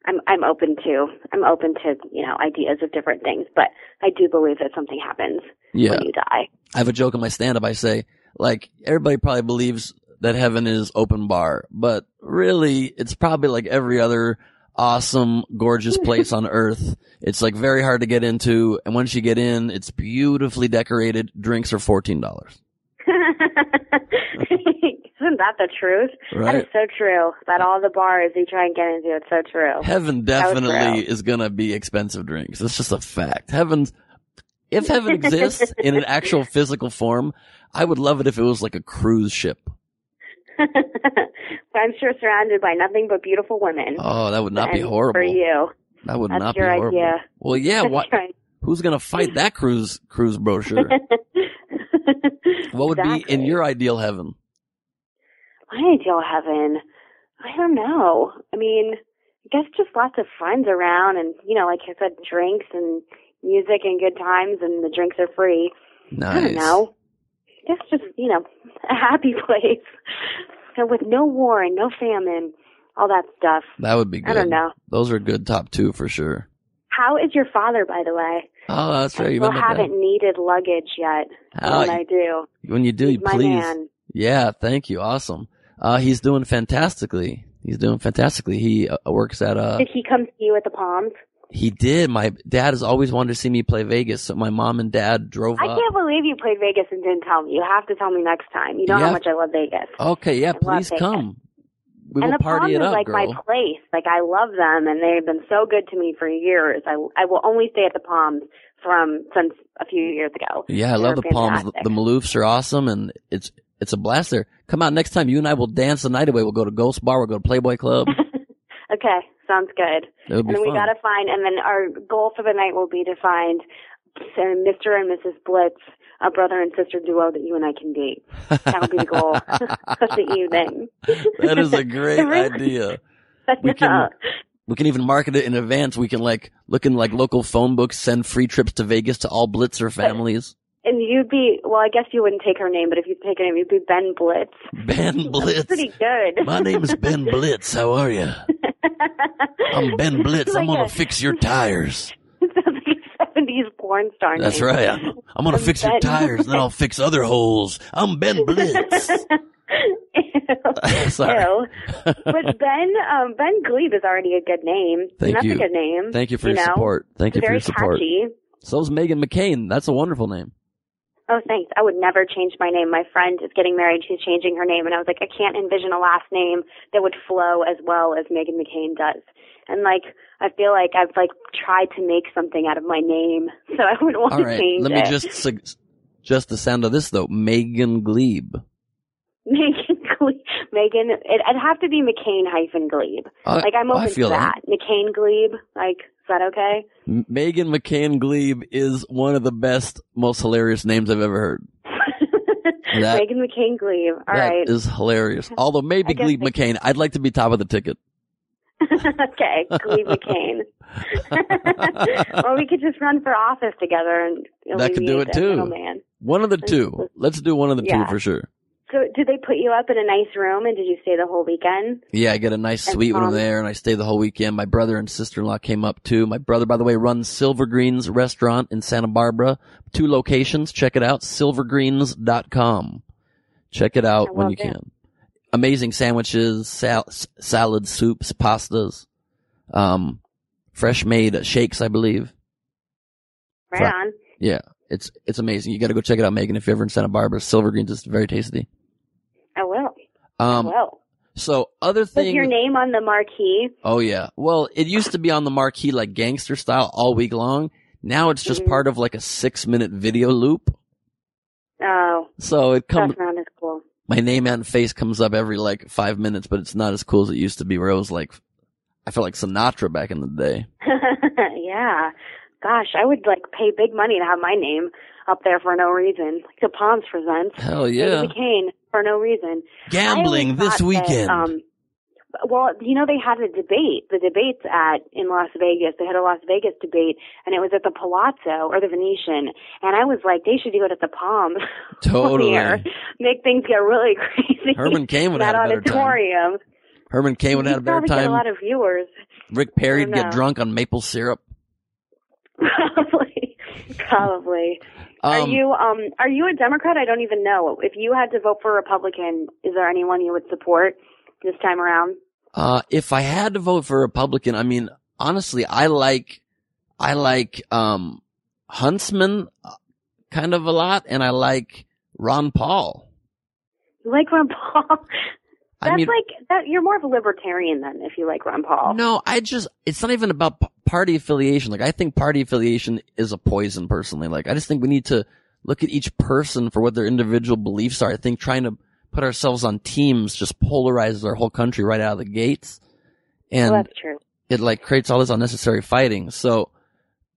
I'm I'm open to I'm open to you know ideas of different things, but I do believe that something happens Yeah. when you die. I have a joke in my stand up. I say, like, everybody probably believes that heaven is open bar, but really it's probably like every other awesome, gorgeous [laughs] place on earth. It's like very hard to get into. And once you get in, it's beautifully decorated. Drinks are $14. [laughs] [laughs] Isn't that the truth? That Right. is so true. That all the bars you try and get into, it's so true. Heaven That definitely true. is gonna be expensive drinks. It's just a fact. Heaven's, if heaven [laughs] exists in an actual physical form, I would love it if it was like a cruise ship. [laughs] I'm sure surrounded by nothing but beautiful women. Oh, that would not be horrible. for you. That would That's not be horrible. idea. Well, yeah. What? right. Who's gonna fight that cruise cruise brochure? [laughs] What would be in your ideal heaven? My ideal heaven. I don't know. I mean, I guess just lots of friends around and, you know, like I said, drinks and music and good times and the drinks are free. Nice. I don't know. I guess just, you know, [laughs] a happy place. So with no war and no famine, all that stuff. That would be good. I don't know. Those are good top two for sure. How is your father, by the way? Oh, that's right. I You still met my dad. haven't needed luggage yet. How- when I do. When you do, He's my please. man. Yeah, thank you. Awesome. Uh, he's doing fantastically. He's doing fantastically. He uh, works at uh Did he come see you at the Palms? he did. My dad has always wanted to see me play Vegas, so my mom and dad drove I up. can't believe you played Vegas and didn't tell me. You have to tell me next time. You know Yeah. how much I love Vegas. Okay, yeah, I please come. We and will the party Palms it is up, like girl. my place. Like I love them, and they've been so good to me for years. I I will only stay at the Palms from since a few years ago. Yeah, I love the They're palms. The, fantastic. the Maloofs are awesome, and it's it's a blast there. Come out next time. You and I will dance the night away. We'll go to Ghost Bar. We'll go to Playboy Club. [laughs] Okay, sounds good. Would be and then we gotta find, and then our goal for the night will be to find Mr. and Mrs. Blitz, a brother and sister duo that you and I can date. That would be the goal [laughs] of the evening. that is a great [laughs] idea. We can we can even market it in advance. We can like look in like local phone books, send free trips to Vegas to all Blitzer families. And you'd be, well, I guess you wouldn't take her name, but if you take her name, you'd be Ben Blitz. Ben Blitz. Pretty good. My name is Ben [laughs] Blitz. How are you? I'm Ben [laughs] Blitz. I'm gonna fix your tires. [laughs] Like 70s porn star name. That's right. I'm, I'm gonna I'm fix your tires, and then I'll fix other holes. I'm Ben Blitz. Sorry. Ew. But Ben, um, Ben Gleib is already a good name. Thank that's you. a good name. Thank you for you your know? support. Thank you It's for very your support. catchy. So's Meghan McCain. That's a wonderful name. Oh, thanks. I would never change my name. My friend is getting married. She's changing her name. And I was like, I can't envision a last name that would flow as well as Meghan McCain does. And like, I feel like I've like tried to make something out of my name. [laughs] So I wouldn't want All to right. change Let me it. just sug- just the sound of this though. Meghan Gleib. [laughs] Meghan Gleib. Meghan, it, it'd have to be McCain hyphen Gleib. Uh, like I'm I open feel to that. McCain Gleib. Like, that okay? Meghan McCain Gleib is one of the best, most hilarious names I've ever heard. [laughs] That- Meghan McCain Gleib. All That right. is hilarious. Although maybe Gleib they- McCain, I'd like to be top of the ticket. [laughs] okay, Gleib McCain. [laughs] or we could just run for office together and That could do it too. Man. One of the two. Let's do one of the Yeah. two for sure. Did they put you up in a nice room, and did you stay the whole weekend? Yeah, I get a nice And suite when I'm there, and I stay the whole weekend. My brother and sister-in-law came up too. My brother, by the way, runs Silver Greens Restaurant in Santa Barbara. Two locations. Check it out. Silvergreens.com. Check it out when you do. can. Amazing sandwiches, sal- s- salads, soups, pastas, um, fresh made shakes, I believe. Right Right. on. Yeah, it's it's amazing. You got to go check it out, Meghan. If you're ever in Santa Barbara, Silver Greens is very tasty. Um, I will. so other Was things. your name on the marquee? Oh yeah. Well, it used to be on the marquee like gangster style all week long. Now it's just Mhm. part of like a six minute video loop. Oh, So it comes, that's not as cool. my name and face comes up every like five minutes, but it's not as cool as it used to be where it was like, I felt like Sinatra back in the day. [laughs] yeah. Gosh, I would like pay big money to have my name up there for no reason. Like the Palms presents. Hell yeah. Meghan McCain for no reason. Gambling this thought that, weekend. um, well, you know, they had a debate. The debates at in Las Vegas. They had a Las Vegas debate, and it was at the Palazzo or the Venetian. And I was like, they should do it at the Palm. [laughs] Totally. [laughs] Make things get really [laughs] crazy. Herman Cain would that have had a better time. auditorium. Herman Cain would have had a better get a lot of viewers. Rick Perry would get drunk on maple syrup. Probably, probably. Are Um, you um are you a Democrat? I don't even know. If you had to vote for a Republican, is there anyone you would support this time around? Uh, if I had to vote for Republican, I mean, honestly, I like, I like, um, Huntsman uh, kind of a lot, and I like Ron Paul. You like Ron [laughs] Paul? That's I mean, like that. You're more of a libertarian then, if you like Ron Paul. no, I just, it's not even about party affiliation. Like, I think party affiliation is a poison personally. Like, I just think we need to look at each person for what their individual beliefs are. I think trying to put ourselves on teams just polarizes our whole country right out of the gates. And well, it like creates all this unnecessary fighting. So,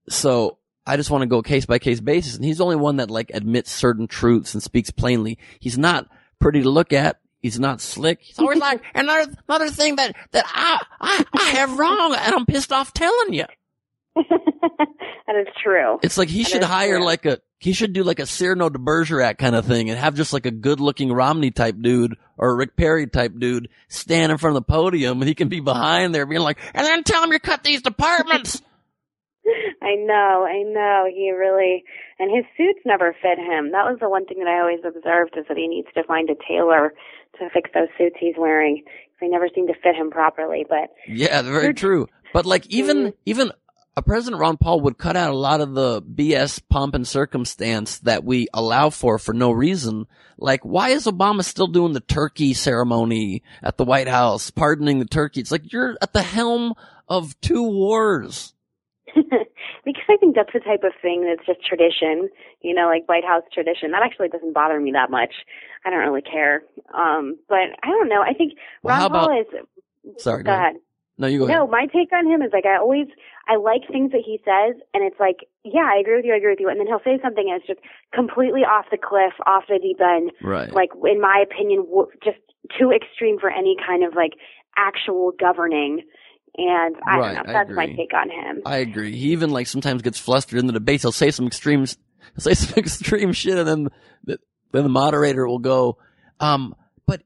so I just want to go case by case basis. And he's the only one that like admits certain truths and speaks plainly. He's not pretty to look at. He's not slick. He's always like [laughs] another another thing that that I I, I have wrong, and I'm pissed off telling you. [laughs] that is true. It's like he That should hire true. like a he should do like a Cyrano de Bergerac kind of thing and have just like a good looking Romney type dude or a Rick Perry type dude stand in front of the podium and he can be behind there being like, and then tell him you cut these departments. [laughs] I know, I know. He really, and his suits never fit him. That was the one thing that I always observed is that he needs to find a tailor to fix those suits he's wearing. They never seem to fit him properly. But Yeah, very true. But like even mm. even a President Ron Paul would cut out a lot of the BS pomp and circumstance that we allow for for no reason. Like, why is Obama still doing the turkey ceremony at the White House, pardoning the turkey? It's like you're at the helm of two wars. [laughs] because I think that's the type of thing that's just tradition, you know, like White House tradition. That actually doesn't bother me that much. I don't really care. Um, but I don't know. I think Well, Ron how Paul about- is. Sorry, Go go ahead. No, you go Ahead. No, my take on him is like I always I like things that he says, and it's like, yeah, I agree with you, I agree with you, and then he'll say something and it's just completely off the cliff, off the deep end. Right. Like in my opinion, w- just too extreme for any kind of like actual governing. And I Right, don't know. That's my take on him. I agree. He even like sometimes gets flustered in the debates. He'll say some extreme, he'll say [laughs] some extreme shit, and then the, then the moderator will go, um, but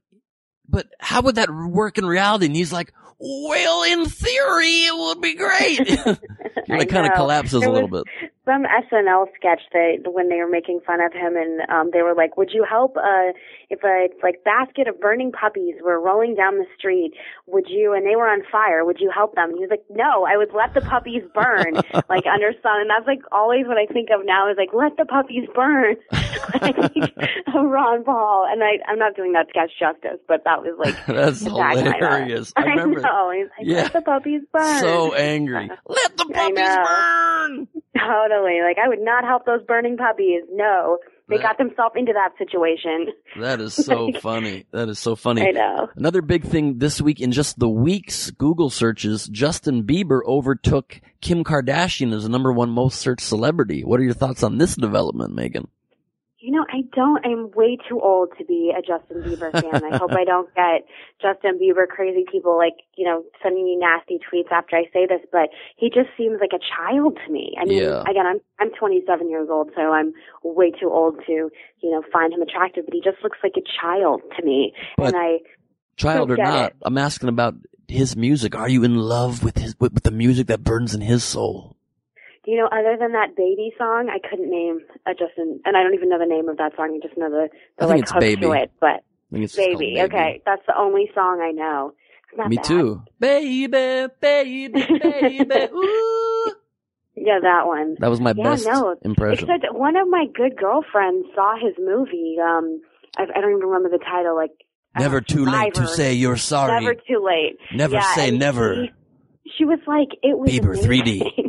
but how would that work in reality? And he's like, well, in theory, it would be great. [laughs] [laughs] he I like kind of collapses a little bit. Some SNL sketch that when they were making fun of him, and um, they were like, "Would you help uh, if a like basket of burning puppies were rolling down the street? Would you?" And they were on fire. Would you help them? And he was like, "No, I would let the puppies burn, [laughs] like under sun." And that's like always what I think of now is like, "Let the puppies burn." I think of Ron Paul, and I I'm not doing that sketch justice, but that was like [laughs] That's the tagline of it. hilarious. [laughs] I remember. know. Like, Yeah. "Let the puppies burn." So angry. Let the puppies burn. Totally. Like I would not help those burning puppies. No. They That- got themselves into that situation. [laughs] That is [laughs] so funny. That is so funny. I know. Another big thing this week in just the week's Google searches, Justin Bieber overtook Kim Kardashian as the number one most searched celebrity. What are your thoughts on this development, Meghan? You know, I don't I'm way too old to be a Justin Bieber fan. I hope I don't [laughs] get Justin Bieber crazy people like, you know, sending me nasty tweets after I say this, but he just seems like a child to me. I mean, Yeah. again, I'm I'm 27 years old, so I'm way too old to, you know, find him attractive, but he just looks like a child to me. But- and I Child or not, it. I'm asking about his music. Are you in love with his with, with the music that burns in his soul? You know, other than that baby song, I couldn't name a Justin, and I don't even know the name of that song. I just know the, the I think like it's hook Baby. to it. But I think it's just baby, okay, that's the only song I know. Not Me bad. too. Baby, baby, baby. [laughs] Ooh. Yeah, that one. That was my yeah, best no. impression. Except one of my good girlfriends saw his movie. Um, I, I don't even remember the title. Like Never don't too late to say you're sorry. Never too late. Never Yeah, say never. She, she was like, it was Bieber, 3D. [laughs]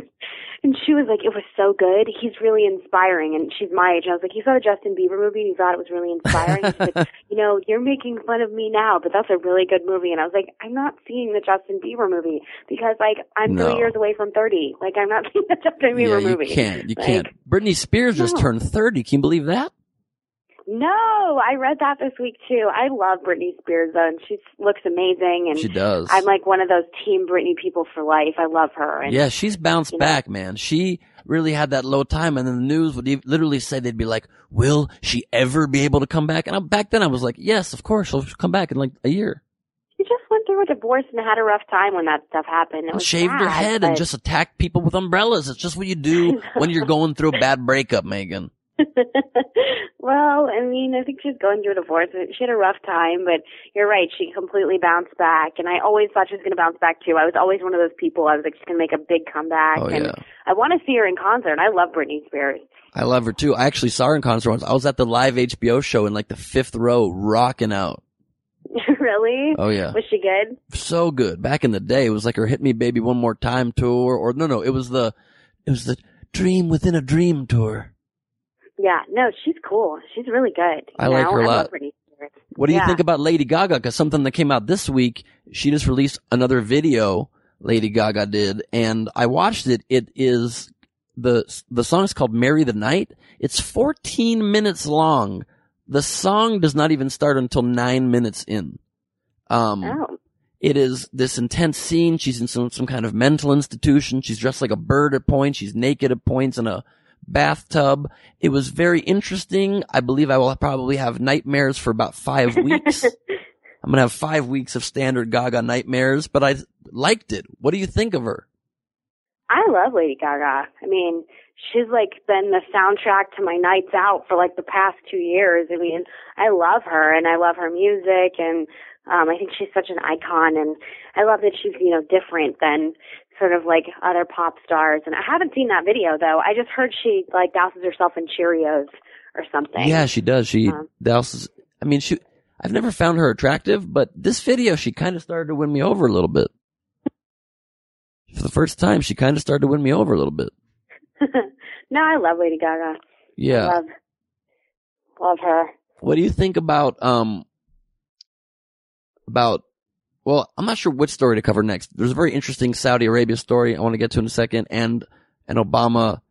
And she was like, it was so good. He's really inspiring. And she's my age. And I was like, you saw the Justin Bieber movie and you thought it was really inspiring? She's [laughs] like, you know, you're making fun of me now, but that's a really good movie. And I was like, I'm not seeing the Justin Bieber movie because like I'm No. three years away from 30. Like I'm not seeing the Justin yeah, Bieber you movie. You can't. You Like, can't. Britney Spears just turned 30. Can you believe that? No, I read that this week too. I love Britney Spears though, and she looks amazing. And She does. I'm like one of those Team Britney people for life. I love her. And Yeah, she's bounced you know. back, man. She really had that low time, and then the news would literally say they'd be like, "Will she ever be able to come back?" And I, back then, I was like, "Yes, of course, she'll come back in like a year." she just went through a divorce and had a rough time when that stuff happened. It Shaved her sad, head and just attacked people with umbrellas. It's just what you do [laughs] when you're going through a bad breakup, Meghan. [laughs] well, I mean, I think she's going through a divorce. She had a rough time, but you're right. She completely bounced back, and I always thought she was going to bounce back too. I was always one of those people. I was like, she's going to make a big comeback, Oh and yeah, I want to see her in concert. I love Britney Spears. I love her too. I actually saw her in concert once. I was at the live HBO show in like the fifth row, rocking out. [laughs] really? Oh yeah, Was she good? so good. Back in the day, it was like her "Hit Me Baby One More Time" tour, or no, no, it was the, it was the Dream Within a Dream tour. Yeah, no, she's cool. She's really good. I you like her a lot. love Britney Spears. What do you Yeah. think about Lady Gaga? Because something that came out this week, she just released another video. Lady Gaga did, and I watched it. It is the the song is called "Marry the Night." It's 14 minutes long. the song does not even start until nine minutes in. Um, Oh. it is this intense scene. She's in some, some kind of mental institution. She's dressed like a bird at points. She's naked at points in a bathtub. It was very interesting. I believe I will probably have nightmares for about five weeks. [laughs] I'm going to have five weeks of standard Gaga nightmares, but I liked it. What do you think of her? I love Lady Gaga. I mean, she's like been the soundtrack to my nights out for like the past two years. I mean, I love her and I love her music and um I think she's such an icon and I love that she's, you know, different than sort of like other pop stars. And I haven't seen that video though. I just heard she like douses herself in Cheerios or something. Yeah, she does. She Um, douses. I mean, she. I've never found her attractive, but this video, she kind of started to win me over a little bit. For the first time, she kind of started to win me over a little bit. [laughs] no, I love Lady Gaga. Yeah. Love love her. What do you think about um about well, I'm not sure which story to cover next. There's a very interesting Saudi Arabia story I want to get to in a second and an Obama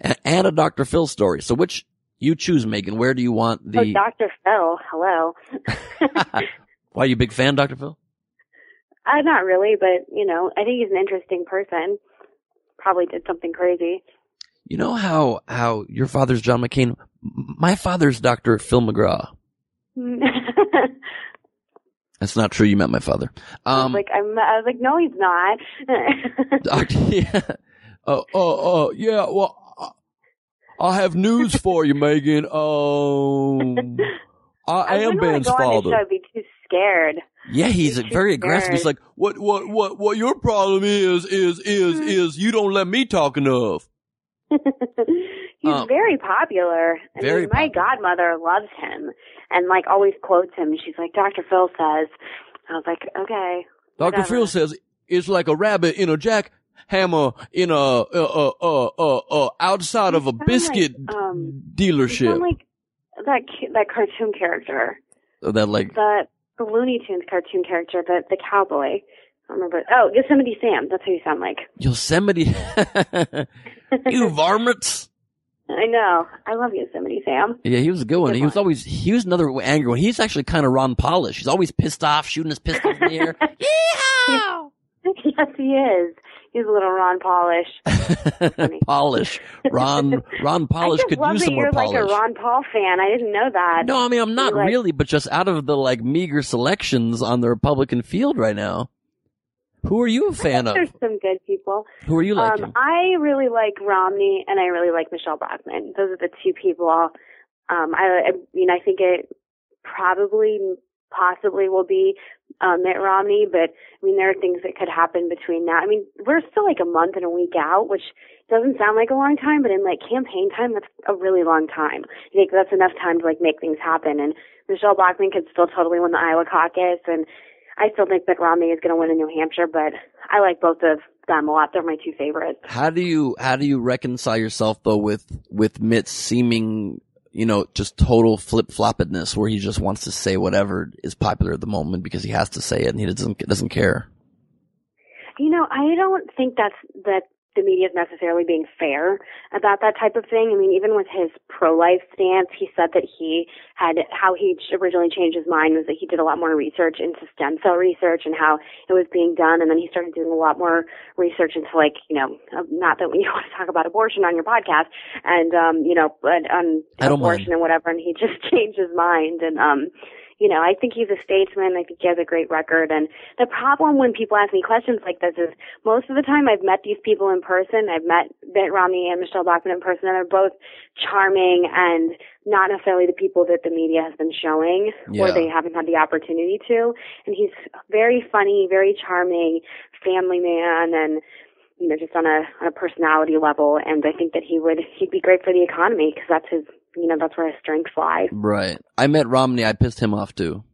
and, a Dr. Phil story. So which you choose, Meghan. Where do you want Oh, the Dr. Phil, hello. [laughs] Why are you a big fan, Dr. Phil? Uh, not really, but you know, I think he's an interesting person. Probably did something crazy. You know how how your father's John McCain, my father's Dr. Phil McGraw. [laughs] That's not true. You met my father. I was Um, like, I'm, I was like, no, he's not. [laughs] Doctor, yeah. Uh, uh, uh, yeah, well, I have news for you, Meghan. Um, [laughs] I I am Ben's go on his father. I'd be too scared. Yeah, he's very aggressive. He's like, what, what, what, what your problem is, is, is, [laughs] is you don't let me talk enough. He's Um, very popular. I very mean, my godmother loves him and like always quotes him. She's like, Dr. Phil says. I was like, okay. Dr. Whatever. Phil says it's like a rabbit in a jackhammer in a, uh, uh, uh, uh, uh, outside of a biscuit like, um, dealership. like that that cartoon character, Oh, that like, the the Looney Tunes cartoon character, the the cowboy. I remember. Oh, Yosemite Sam. That's who you sound like. Yosemite. [laughs] you varmints. I know. I love Yosemite Sam. Yeah, he was a good one. Good He was one. always he was another angry one. He's actually kind of Ron Polish. He's always pissed off, shooting his pistol in the air. [laughs] Yeehaw! [laughs] yes, he is. He's a little Ron Polish. [laughs] polish. Ron Ron Polish could use some more you're like a Ron Paul fan. I didn't know that. no, I mean I'm not like- really, but just out of the like meager selections on the Republican field right now. Who are you a fan of? There's some good people. Who are you liking? Um, I really like Romney and I really like Michele Bachmann. Those are the two people. Um, I, I mean, I think it probably, possibly will be uh, Mitt Romney, but I mean, there are things that could happen between now. I mean, we're still like a month and a week out, which doesn't sound like a long time, but in like campaign time, that's a really long time. I think that's enough time to like make things happen. And Michele Bachmann could still totally win the Iowa caucus, and I still think Mitt Romney is going to win in New Hampshire, but I like both of them a lot. They're my two favorites. how do you how do you reconcile yourself though with with Mitt's seeming you know just total flip floppedness where he just wants to say whatever is popular at the moment because he has to say it and he doesn't doesn't care. You know, I don't think that's that the media is necessarily being fair about that type of thing. I mean, even with his pro-life stance, he said that he had how he originally changed his mind was that he did a lot more research into stem cell research and how it was being done, and then he started doing a lot more research into like you know, uh, not that we [laughs] want to talk about abortion on your podcast, and um, you know, but on abortion and whatever, and he just [laughs] changed his mind. And um you know, I think he's a statesman. I think he has a great record. And the problem when people ask me questions like this is most of the time I've met these people in person. I've met Mitt Romney and Michele Bachmann in person, and they're both charming and not necessarily the people that the media has been showing or they haven't had the opportunity to. And he's very funny, very charming, family man, and you know, just on a on a personality level. And I think that he would he'd be great for the economy because that's his you know that's where his strengths lie. Right. I met Romney. I pissed him off too.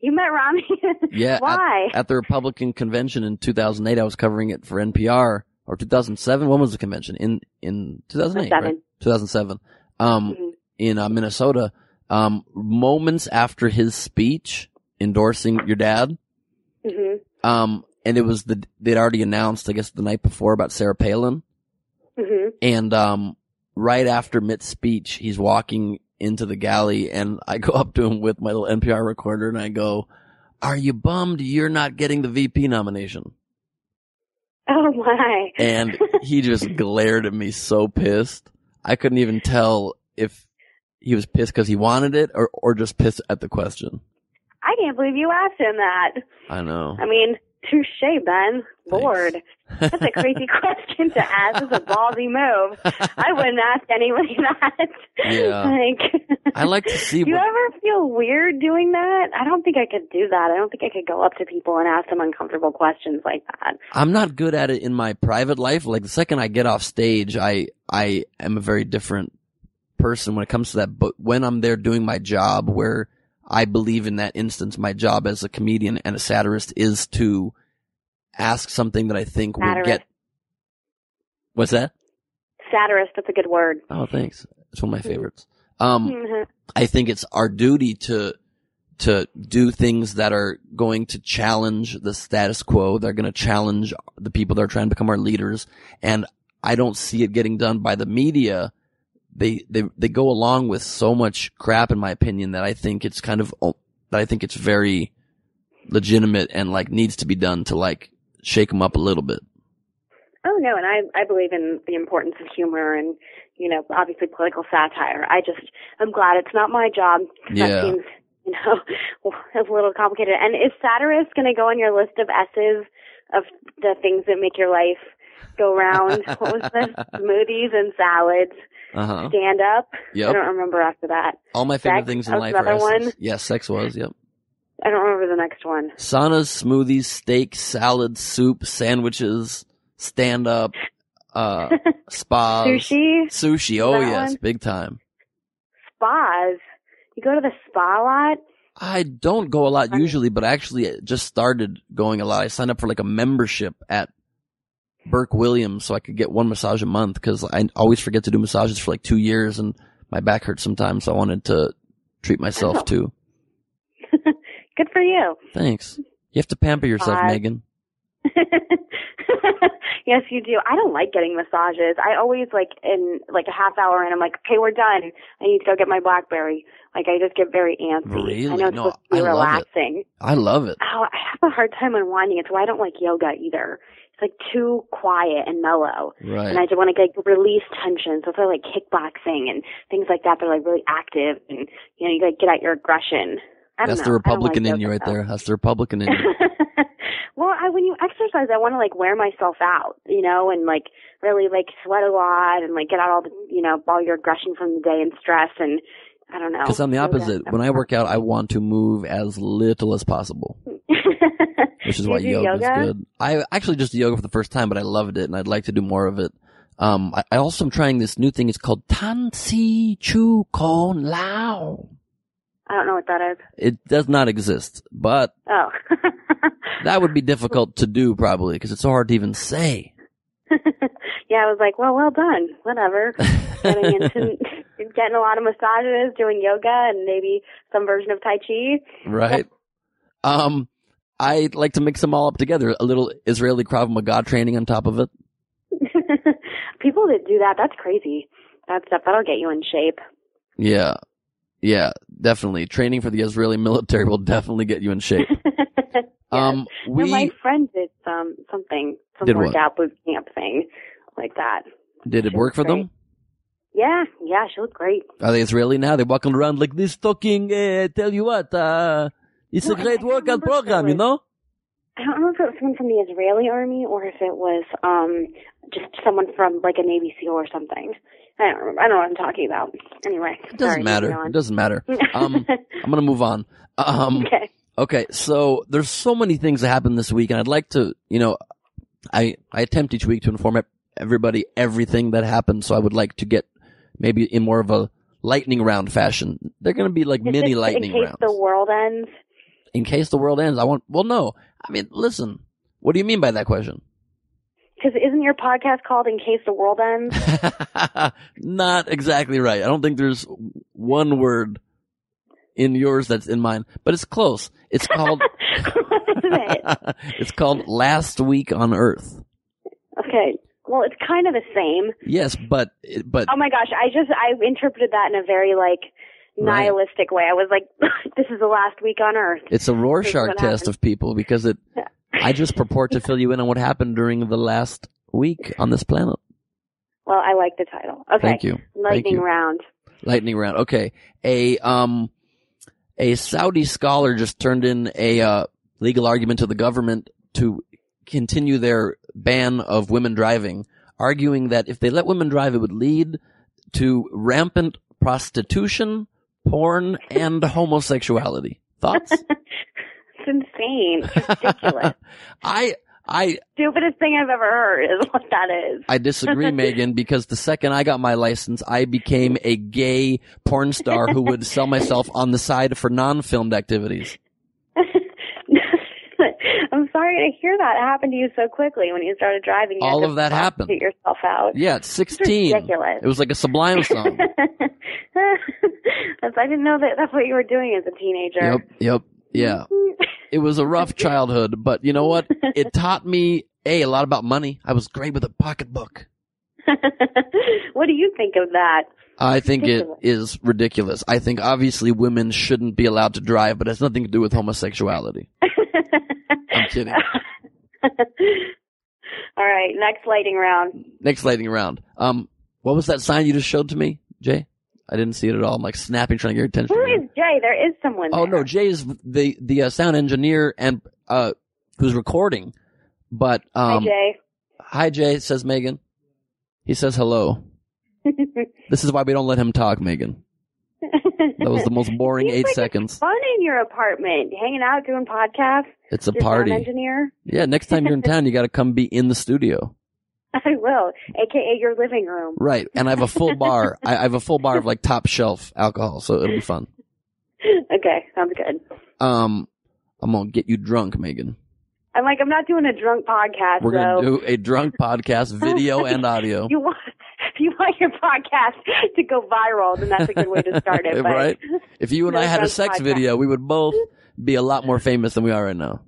You met Romney? [laughs] Yeah. Why? At, the Republican convention in 2008, I was covering it for NPR or 2007. When was the convention? In, in 2008, right? 2007. Um, Mhm. in uh, Minnesota, um, moments after his speech endorsing your dad, hmm um, and it was the, they'd already announced, I guess the night before about Sarah Palin. hmm And, um, right after Mitt's speech, he's walking into the galley and I go up to him with my little NPR recorder and I go, are you bummed you're not getting the VP nomination? Oh my. And he just [laughs] glared at me so pissed. I couldn't even tell if he was pissed because he wanted it or, or just pissed at the question. I can't believe you asked him that. I know. I mean, touche, Ben. Lord. That's a crazy [laughs] question to ask. It's a ballsy move. I wouldn't ask anybody [laughs] that. Yeah. Like, I like to see do [laughs] you what, ever feel weird doing that? I don't think I could do that. I don't think I could go up to people and ask them uncomfortable questions like that. I'm not good at it in my private life. Like the second I get off stage, I, I am a very different person when it comes to that. But when I'm there doing my job where I believe in that instance, my job as a comedian and a satirist is to ask something that I think will Satirist. get. What's that? Satirist, that's a good word. Oh, thanks. It's one of my favorites. Um, Mhm. I think it's our duty to to do things that are going to challenge the status quo. They're going to challenge the people that are trying to become our leaders. And I don't see it getting done by the media. They they they go along with so much crap, in my opinion, that I think it's kind of oh, that I think it's very legitimate and like needs to be done to like shake them up a little bit. Oh no, and I I believe in the importance of humor and you know obviously political satire. I just I'm glad it's not my job. Yeah. That seems you know [laughs] a little complicated. And is satirist going to go on your list of S's of the things that make your life go round? [laughs] what was this? Smoothies and salads. Uh huh. Stand up. Yep. I don't remember after that. All my favorite Sex, things in life are one. Yes, sex was. Yep. I don't remember the next one. Saunas, smoothies, steak, salad, soup, sandwiches, stand up, uh, [laughs] spas. Sushi, Sushi. Oh yes, one? big time. spas. You go to the spa a lot. I don't go a lot usually, but I actually just started going a lot. I signed up for like a membership at Burke Williams so I could get one massage a month because I always forget to do massages for like two years and my back hurts sometimes. So I wanted to treat myself Oh. too. [laughs] Good for you. Thanks. You have to pamper yourself, Uh, Meghan. [laughs] yes, you do. I don't like getting massages. I always like in like a half hour and I'm like, okay, we're done. I need to go get my BlackBerry. Like I just get very antsy. Really? I know it's No, supposed to be I love it. I love it. Oh, I have a hard time unwinding. It's why I don't like yoga either. It's like too quiet and mellow. Right. And I just want to like release tension. So if I like kickboxing and things like that, they're like really active and you know, you like get out your aggression. That's know. the don't like Republican in you right though. there. That's the Republican in you. [laughs] well, I, when you exercise, I want to like wear myself out, you know, and like really like sweat a lot and like get out all the, you know, all your aggression from the day and stress and I don't know. Because I'm the opposite. When I work out, I want to move as little as possible, [laughs] which is why do yoga is good. I actually just did yoga for the first time, but I loved it, and I'd like to do more of it. Um, I, I also am trying this new thing. It's called Tansi Chu Kon Lao. I don't know what that is. It does not exist, but Oh. [laughs] that would be difficult to do probably because it's so hard to even say. [laughs] yeah, I was like, well, well done. Whatever. Getting into getting a lot of massages, doing yoga, and maybe some version of Tai Chi. right? Um, I like to mix them all up together. A little Israeli Krav Maga training on top of it. [laughs] People that do that, that's crazy. That stuff, that'll get you in shape. Yeah. Yeah, definitely. Training for the Israeli military will definitely get you in shape. [laughs] Um, No, we my friend did some something, some Did what? workout boot camp thing like that. did it work for was them? Yeah, yeah, she looked great. Are they Israeli now? They're walking around like this talking, uh, tell you what, uh, it's a great workout remember if it program, you know? I don't know if it was someone from the Israeli army or if it was um just someone from like a Navy SEAL or something. I don't remember. I don't know what I'm talking about. Anyway, It doesn't sorry, matter. It doesn't matter. [laughs] Um, I'm gonna move on. Um, okay. Okay, so there's so many things that happened this week, and I'd like to, you know, I I attempt each week to inform everybody everything that happened. So I would like to get maybe in more of a lightning round fashion. They're going to be like Is mini lightning in case rounds the world ends. in case the world ends. I want. Well, no. I mean, listen. What do you mean by that question? Because isn't your podcast called "In Case the World Ends"? [laughs] Not exactly right. I don't think there's one word in yours that's in mine, but it's close. It's called. [laughs] it? [laughs] it's called Last Week on Earth. Okay. Well, it's kind of the same. Yes, but but Oh my gosh, I just I interpreted that in a very like Right. nihilistic way. I was like, [laughs] this is the last week on Earth. It's a Rorschach test happened. of people because it. I just purport to [laughs] fill you in on what happened during the last week on this planet. Well, I like the title. Okay. Thank you. Thank Lightning you. round. Lightning round. Okay. A um a Saudi scholar just turned in a uh, legal argument to the government to continue their ban of women driving, arguing that if they let women drive, it would lead to rampant prostitution, porn, and [laughs] homosexuality. Thoughts? [laughs] It's insane. It's ridiculous. [laughs] I I Stupidest thing I've ever heard is what that is. I disagree, Meghan, because the second I got my license, I became a gay porn star who would sell myself on the side for non-filmed activities. I'm sorry to hear that. It happened to you so quickly when you started driving. You All of that happened. prostitute yourself out. Yeah, at 16. ridiculous. It was like a Sublime song. [laughs] I didn't know that that's what you were doing as a teenager. Yep, yep, yeah. [laughs] It was a rough childhood, but you know what? It taught me, A, a lot about money. I was great with a pocketbook. [laughs] what do you think of that? I think it Ridiculous. is ridiculous. I think obviously women shouldn't be allowed to drive, but it has nothing to do with homosexuality. I'm kidding. [laughs] All right, next lighting round. Next lighting round. Um, what was that sign you just showed to me, Jay? I didn't see it at all. I'm like snapping, trying to get your attention. Who is Jay? There is someone. Oh there. no, Jay is the the uh, sound engineer and uh who's recording. But um, Hi, Jay. hi Jay says Meghan. He says hello. [laughs] This is why we don't let him talk, Meghan. That was the most boring Seems eight like seconds. Fun in your apartment, hanging out, doing podcasts. It's a party. engineer. Yeah, next time you're in town, you got to come be in the studio. [laughs] I will, aka your living room. Right. And I have a full bar. [laughs] I, I have a full bar of like top shelf alcohol, so it'll be fun. Okay, sounds good. Um, I'm gonna get you drunk, Meghan. I'm like, I'm not doing a drunk podcast. We're gonna though. do a drunk [laughs] podcast, video and audio. You want you [laughs] want your podcast to go viral, then that's a good way to start it. [laughs] But right? If you and I had a sex podcast. video, we would both be a lot more famous than we are right now.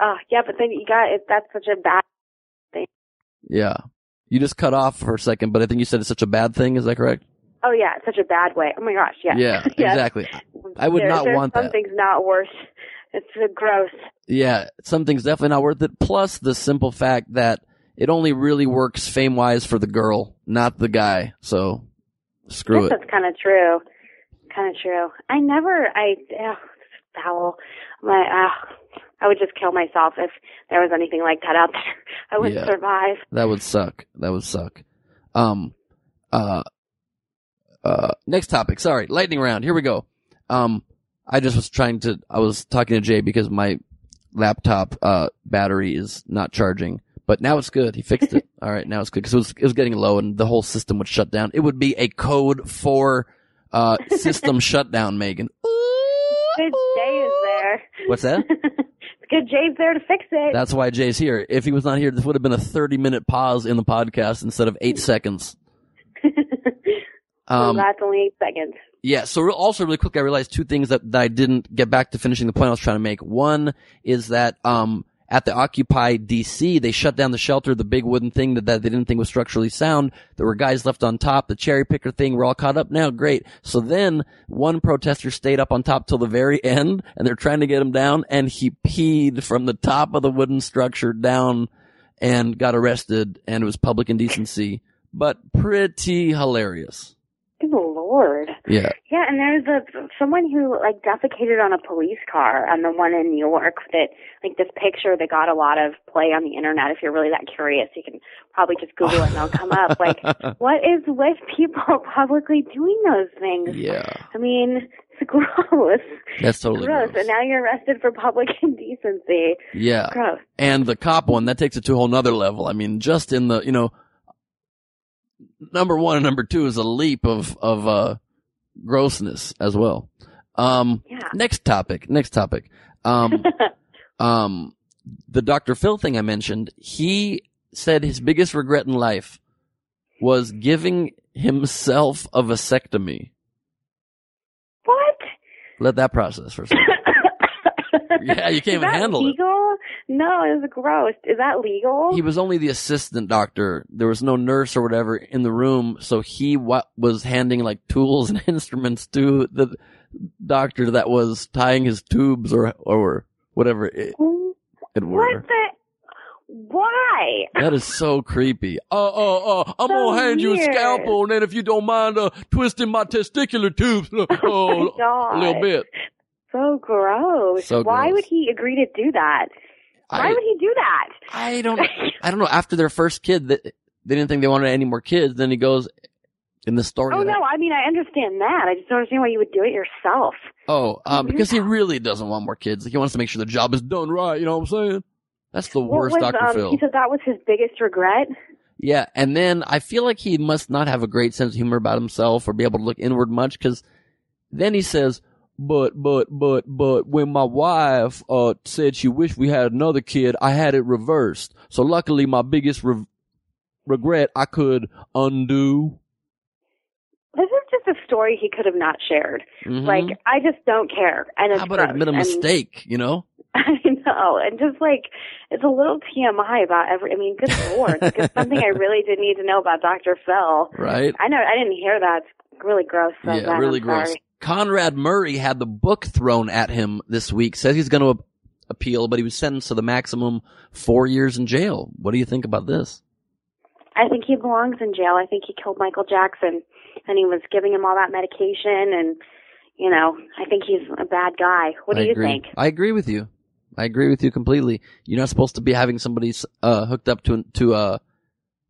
Uh, yeah, but then you got it. That's such a bad. Thing. Yeah. You just cut off for a second, but I think you said it's such a bad thing. Is that correct? Oh yeah, it's such a bad way. Oh my gosh, yeah. Yeah, [laughs] Yes. exactly. I would There- not want that. Something's not worth. It's uh, gross. Yeah, something's definitely not worth it. Plus the simple fact that it only really works fame wise for the girl, not the guy. So screw it. that's kind of true. Kind of true. I never. I. It's foul. My. Uh, I would just kill myself if there was anything like that out [laughs] there. I wouldn't Yeah. survive. That would suck. That would suck. Um, uh, uh, next topic. Sorry, lightning round. Here we go. Um, I just was trying to. I was talking to Jay because my laptop uh battery is not charging, but now it's good. He fixed it. All right, now it's good because it was it was getting low and the whole system would shut down. It would be a code for uh system [laughs] shutdown, Meghan. Good Jay is there. What's that? [laughs] It's good Jay's there to fix it. That's why Jay's here. If he was not here, this would have been a 30 minute pause in the podcast instead of eight seconds. [laughs] Um, that's only eight seconds. yeah. So also really quick, I realized two things that, that I didn't get back to finishing the point I was trying to make. One is that, um, at the Occupy DC, they shut down the shelter, the big wooden thing that, that they didn't think was structurally sound. There were guys left on top, the cherry picker thing, we're all caught up now, great. So then one protester stayed up on top till the very [laughs] end, and they're trying to get him down, and he peed from the top of the wooden structure down and got arrested, and it was public indecency, but pretty hilarious. Good lord. Yeah. Yeah, and there's a someone who like defecated on a police car on the one in New York that like this picture that got a lot of play on the internet. If you're really that curious, you can probably just Google it and it'll come up. [laughs] Like, what is with people [laughs] publicly doing those things? Yeah. I mean, it's gross. That's totally gross. gross. And now you're arrested for public [laughs] indecency. Yeah. Gross. And the cop one, that takes it to a whole nother level. I mean, just in the, you know, number one and number two is a leap of, of, uh, grossness as well. Um, Yeah. next topic, next topic. Um, [laughs] um, the Dr. Phil thing I mentioned, he said his biggest regret in life was giving himself a vasectomy. What? Let that process for a second. [laughs] Yeah, you can't even handle it. No, it was gross. Is that legal? He was only the assistant doctor. There was no nurse or whatever in the room, so he wa- was handing like tools [laughs] and instruments to the doctor that was tying his tubes or or whatever it, it were. what the? Why? That is so creepy. Uh, uh, uh, I'm So gonna hand you a scalpel, and then if you don't mind, uh, twisting my testicular tubes, [laughs] uh, Oh a little bit. So gross. So Why gross. would he agree to do that? Why I- would he do that? I don't, [laughs] I don't know. After their first kid, they, they didn't think they wanted any more kids. Then he goes in the story. Oh that- no, I mean I understand that. I just don't understand why you would do it yourself. Oh, um, because he [laughs] really doesn't want more kids. He wants to make sure the job is done right. You know what I'm saying? That's the worst, was, Dr. um, Phil. He said that was his biggest regret. Yeah, and then I feel like he must not have a great sense of humor about himself or be able to look inward much because then he says, but, but, but, but when my wife, uh, said she wished we had another kid, I had it reversed. So luckily my biggest re- regret I could undo. This is just a story he could have not shared. Mhm. Like I just don't care. And it's How about admit a mistake, you know? [laughs] I know, and just like it's a little TMI about every. I mean, good lord, it's something I really did need to know about Dr. Phil. [laughs] Right? I know I didn't hear that. It's really gross. So yeah, really I'm gross. sorry. Conrad Murray had the book thrown at him this week. Says he's going to appeal, but he was sentenced to the maximum four years in jail. What do you think about this? I think he belongs in jail. I think he killed Michael Jackson, and he was giving him all that medication, and you know, I think he's a bad guy. What do I you agree. think? I agree with you. I agree with you completely. You're not supposed to be having somebody uh, hooked up to to a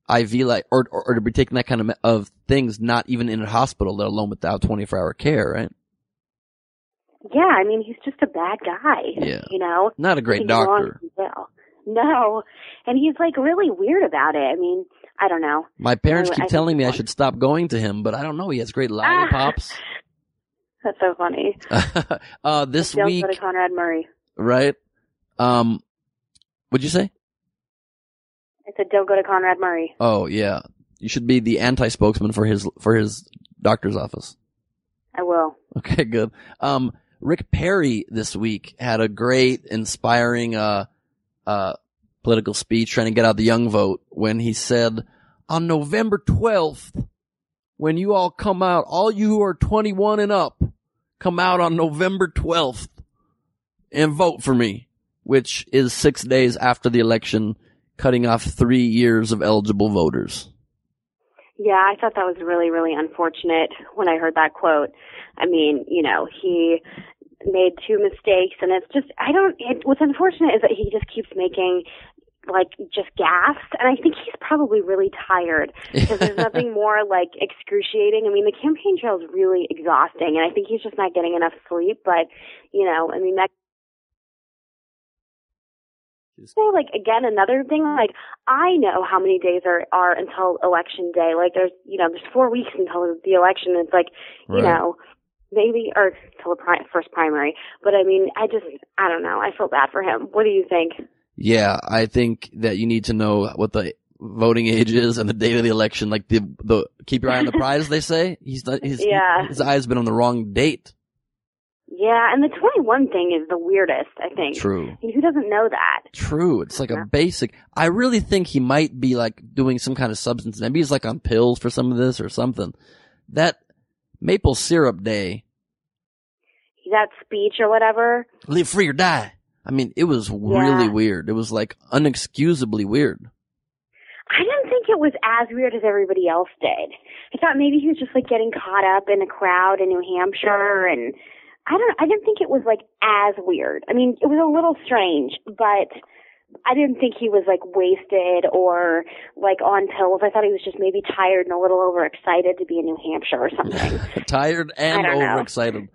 IV like or, or or to be taking that kind of of things, not even in a hospital, let alone without 24 hour care. Right? Yeah, I mean, he's just a bad guy. Yeah. You know, Not a great think he belongs doctor. No, and he's like really weird about it. I mean, I don't know. My parents I- keep I telling me I should stop going to him, but I don't know. He has great lollipops. [laughs] That's so funny. [laughs] uh, this week, Conrad Murray. right? Um, what'd you say? I said, don't go to Conrad Murray. Oh yeah, you should be the anti-spokesman for his for his doctor's office. I will. Okay, good. Um, Rick Perry this week had a great, inspiring, uh, uh, political speech trying to get out the young vote when he said, on November 12th, when you all come out, all you who are 21 and up, come out on November 12th and vote for me, which is six days after the election, cutting off three years of eligible voters. Yeah, I thought that was really, really unfortunate when I heard that quote. I mean, you know, he made two mistakes and it's just, I don't, it, what's unfortunate is that he just keeps making like just gaffes and I think he's probably really tired because there's [laughs] nothing more like excruciating. I mean, the campaign trail is really exhausting and I think he's just not getting enough sleep, but you know, I mean that say like again another thing like I know how many days are are until election day. Like there's you know there's four weeks until the election. It's like you know maybe or till the pri- first primary. But I mean I just I don't know. I feel bad for him. What do you think? Yeah, I think that you need to know what the voting age is and the date of the election. Like the the keep your eye on the prize. They say he's not, his [laughs] Yeah. his eye's been on the wrong date. Yeah, and the 21 thing is the weirdest. I think. True. I mean, who doesn't know that? True. It's like a basic. I really think he might be like doing some kind of substance. Maybe he's like on pills for some of this or something. That maple syrup day, That speech or whatever. live free or die. I mean, it was really weird. It was like unexcusably weird. I didn't think it was as weird as everybody else did. I thought maybe he was just like getting caught up in a crowd in New Hampshire and I don't I didn't think it was like as weird. I mean, it was a little strange, but I didn't think he was like wasted or like on pills. I thought he was just maybe tired and a little overexcited to be in New Hampshire or something. [laughs] Tired and I don't know. overexcited.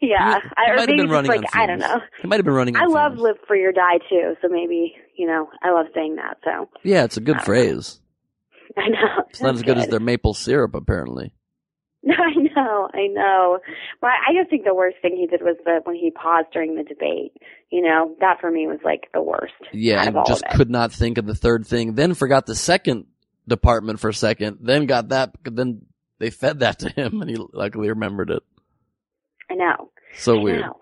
yeah. He I, or might have been running like on I don't know. He might have been running I love fumes. live for your die too, so maybe, you know, I love saying that, so Yeah, it's a good phrase. [laughs] I know. It's not as good as their maple syrup, apparently. [laughs] I know, I know. But I just think the worst thing he did was the when he paused during the debate. You know, that for me was like the worst. Yeah, and just could not think of the third thing. Then forgot the second department for a second. Then got that. Then they fed that to him, and he luckily remembered it. I know. So I weird. know.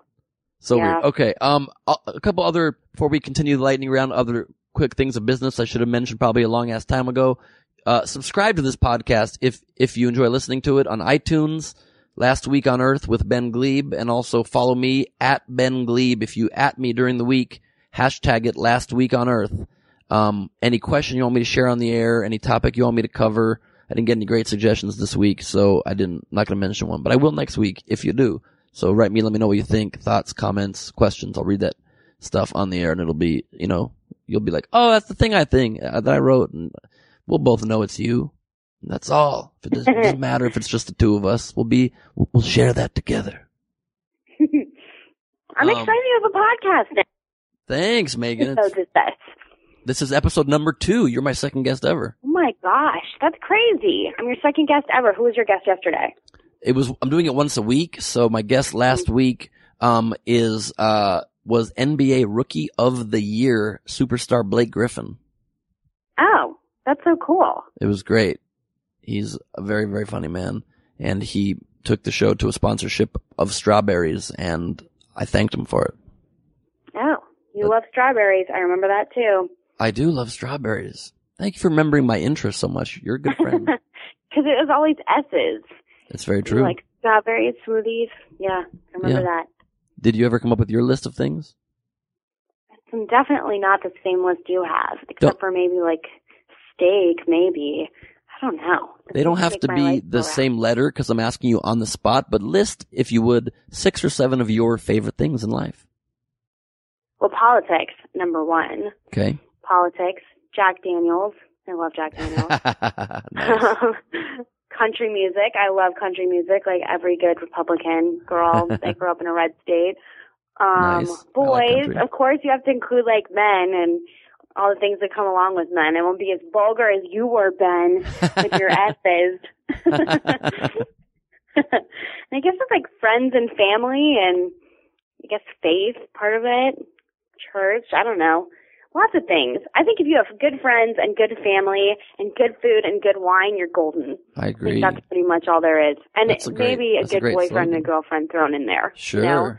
So Yeah. weird. Okay. Um, a couple other before we continue the lightning round. Other quick things of business I should have mentioned probably a long ass time ago. Uh, subscribe to this podcast if if you enjoy listening to it on iTunes. Last week on Earth with Ben Gleib, and also follow me at Ben Gleib. If you at me during the week, hashtag it Last Week on Earth. Um, any question you want me to share on the air, any topic you want me to cover. I didn't get any great suggestions this week, so I didn't, not gonna mention one, but I will next week if you do. So write me, let me know what you think, thoughts, comments, questions. I'll read that stuff on the air and it'll be, you know, you'll be like, oh, that's the thing I think uh, that I wrote and we'll both know it's you. That's all. If it doesn't, doesn't [laughs] matter if it's just the two of us, we'll be, we'll, we'll share that together. [laughs] I'm Um, excited to have a podcast now. Thanks, Meghan. So this. this is episode number two. You're my second guest ever. Oh my gosh, that's crazy. I'm your second guest ever. Who was your guest yesterday? it was I'm doing it once a week. So my guest last week um is uh was NBA Rookie of the Year superstar Blake Griffin. That's so cool. It was great. He's a very very funny man, and he took the show to a sponsorship of strawberries, and I thanked him for it. Oh, you love strawberries. I remember that too. I do love strawberries. Thank you for remembering my interest so much. You're a good friend. [laughs] Because it was always S's. That's very true. Like strawberries, smoothies. Yeah, I remember Yeah. that. Did you ever come up with your list of things? It's definitely not the same list you have, except Don't- for maybe like steak, maybe. I don't know. They don't have to be the go round. same letter because I'm asking you on the spot, but list, if you would, six or seven of your favorite things in life. Well, politics, number one. Okay. Politics, Jack Daniels. I love Jack [laughs] Daniels. [laughs] country music. I love country music, like every good Republican girl [laughs] that grew up in a red state. Um, Nice. I like boys, of course, you have to include like men and all the things that come along with men. I won't be as vulgar as you were, Ben, with your [laughs] S's. [laughs] and I guess it's like friends and family and I guess faith, part of it, church, I don't know. Lots of things. I think if you have good friends and good family and good food and good wine, you're golden. I I agree. think that's pretty much all there is. And a maybe a a good great boyfriend slogan. and girlfriend thrown in there. Sure. You know?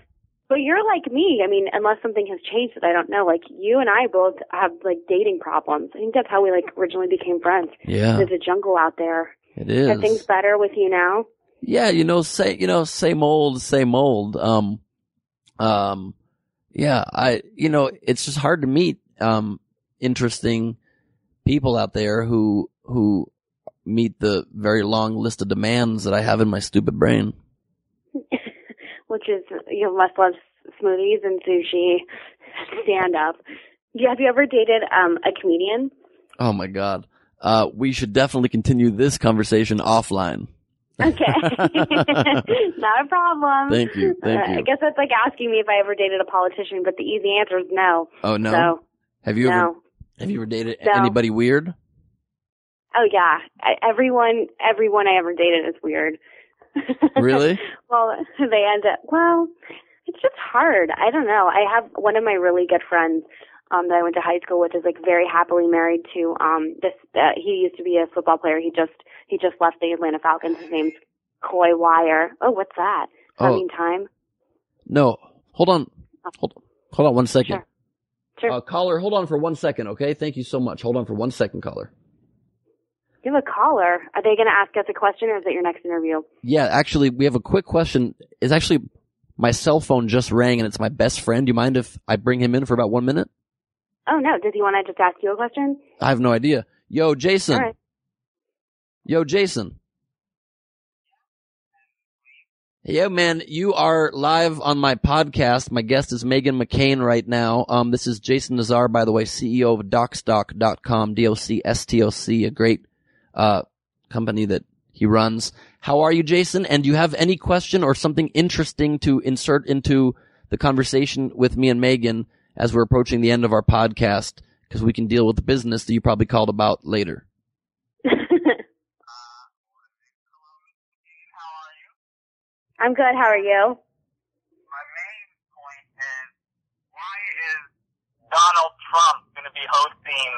But you're like me. I mean, unless something has changed that I don't know. Like you and I both have like dating problems. I think that's how we like originally became friends. Yeah, There's a jungle out there. It is. Are things better with you now? Yeah, you know, say, you know, same old, same old. Um, um, yeah, I, you know, it's just hard to meet, um, interesting people out there who, who meet the very long list of demands that I have in my stupid brain. [laughs] Which is you must love smoothies and sushi, stand up. Yeah, have you ever dated um a comedian? Oh my god. Uh, we should definitely continue this conversation offline. Okay. [laughs] [laughs] Not a problem. Thank you, thank Uh, you. I guess that's like asking me if I ever dated a politician, but the easy answer is no. Oh no. So, have you ever, have you ever dated No. anybody weird? Oh yeah, I, everyone, everyone I ever dated is weird. Really? [laughs] well, they end up. Well, it's just hard. I don't know. I have one of my really good friends um that I went to high school with is like very happily married to um this. Uh, he used to be a football player. He just he just left the Atlanta Falcons. His name's Coy Wire. Oh, what's that? Does that Oh. mean time? No. Hold on. Hold, on. hold on one second. Sure. Sure. Uh, caller, hold on for one second, okay? Thank you so much. Hold on for one second, caller. You have a caller. Are they going to ask us a question, or is it your next interview? Yeah, actually, we have a quick question. It's actually my cell phone just rang and it's my best friend. Do you mind if I bring him in for about one minute? Oh no, does he want to just ask you a question? I have no idea. Yo, Jason. Right. Yo, Jason. Yo, man, you are live on my podcast. My guest is Meghan McCain right now. Um, this is Jason Nazar, by the way, CEO of Docstoc.com, D-O-C-S-T-O-C, a great, uh, company that he runs. How are you, Jason? And do you have any question or something interesting to insert into the conversation with me and Meghan as we're approaching the end of our podcast? Because we can deal with the business that you probably called about later. [laughs] I'm good. How are you? my main point is why is Donald Trump going to be hosting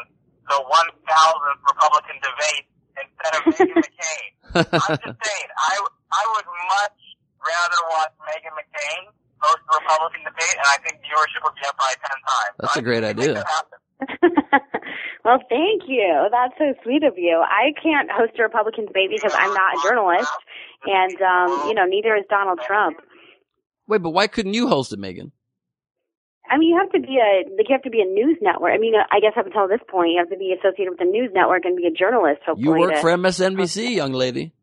the 1000th Republican debate instead of Meghan McCain? I'm just saying, I, I would much rather watch Meghan McCain host the Republican debate, and I think viewership would be up by ten times. That's so a great idea. [laughs] well, thank you. That's so sweet of you. I can't host a Republican debate because I'm not a journalist, and um, you know, neither is Donald Trump. Wait, but why couldn't you host it, Meghan? I mean, you have to be a like you have to be a news network. I mean, uh, I guess up until this point, you have to be associated with a news network and be a journalist. Hopefully, You work to, for MSNBC, young lady.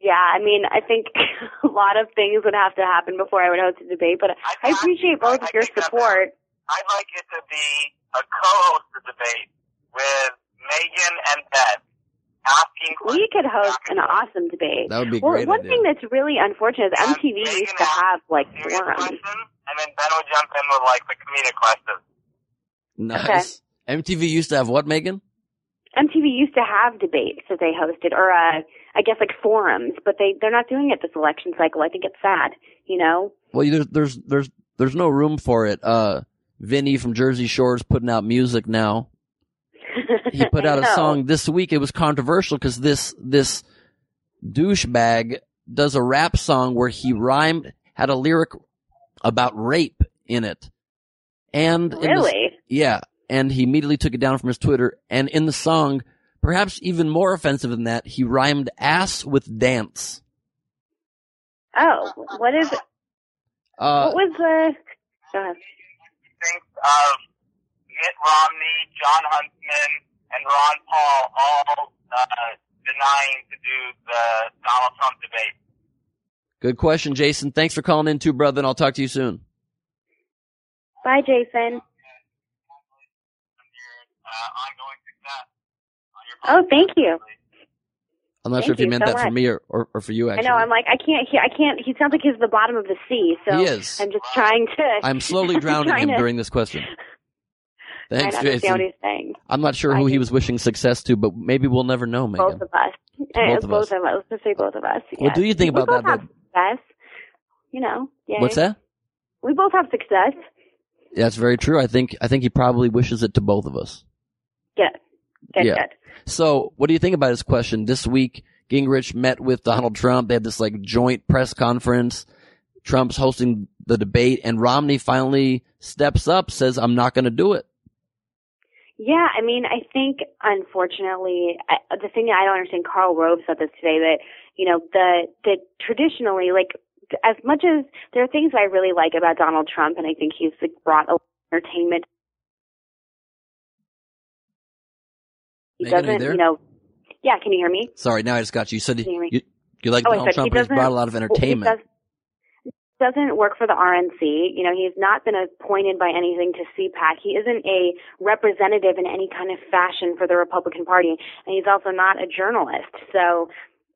Yeah, I mean, I think [laughs] a lot of things would have to happen before I would host a debate, but I I appreciate both of your support. I'd like it to be a co-host the debate with Meghan and Ben asking We could host an awesome debate. That would be a well, great one idea. thing that's really unfortunate is MTV used to have like forums. And then Ben would jump in with like the comedic questions. Nice. MTV used to have what, Meghan? MTV used to have debates that they hosted, or uh, I guess like forums, but they they're not doing it this election cycle. I think it's sad. You know, Well, there's there's there's there's no room for it. Uh, Vinny from Jersey Shore's putting out music now. He put [laughs] out a song this week. It was controversial because this this douchebag does a rap song where he rhymed had a lyric about rape in it, and in the- Really? yeah, and he immediately took it down from his Twitter. And in the song, perhaps even more offensive than that, he rhymed ass with dance. Oh, what is? Uh, what was the? Go ahead. Think of Mitt Romney, Jon Huntsman, and Ron Paul all uh, denying to do the Donald Trump debate. Good question, Jason. Thanks for calling in too, brother, and I'll talk to you soon. Bye, Jason. Oh, thank you. I'm not Thank sure if you you meant so that for me or, or, or for you, Actually, I know. I'm like, I can't. He, I can't. He sounds like he's the bottom of the sea. So He is. I'm just trying to. I'm [laughs] slowly drowning him to- during this question. [laughs] Thanks, trying to what Jason. I'm not sure who he was wishing success to, but maybe we'll never know, Meghan. Both of us. Both eh, of us. Both of us. Let's just say both of us. What yes. do you think about both that, Have success. You know. Yay. What's that? We both have success. Yeah, That's very true. I think I think he probably wishes it to both of us. Good. Good. yeah. Good. So, what do you think about his question? This week, Gingrich met with Donald Trump. They had this like joint press conference. Trump's hosting the debate, and Romney finally steps up, says, "I'm not going to do it." Yeah, I mean, I think unfortunately, I, the thing I don't understand, Karl Rove said this today that you know the the traditionally like as much as there are things I really like about Donald Trump, and I think he's like, brought a lot of entertainment. He Meghan, you doesn't, there? you know. Yeah, can you hear me? Sorry, now I just got you. You said you you, you like Oh, Donald Trump, but he's brought a lot of entertainment. does- doesn't work for the RNC. You know, he's not been appointed by anything to CPAC. He isn't a representative in any kind of fashion for the Republican Party, and he's also not a journalist. So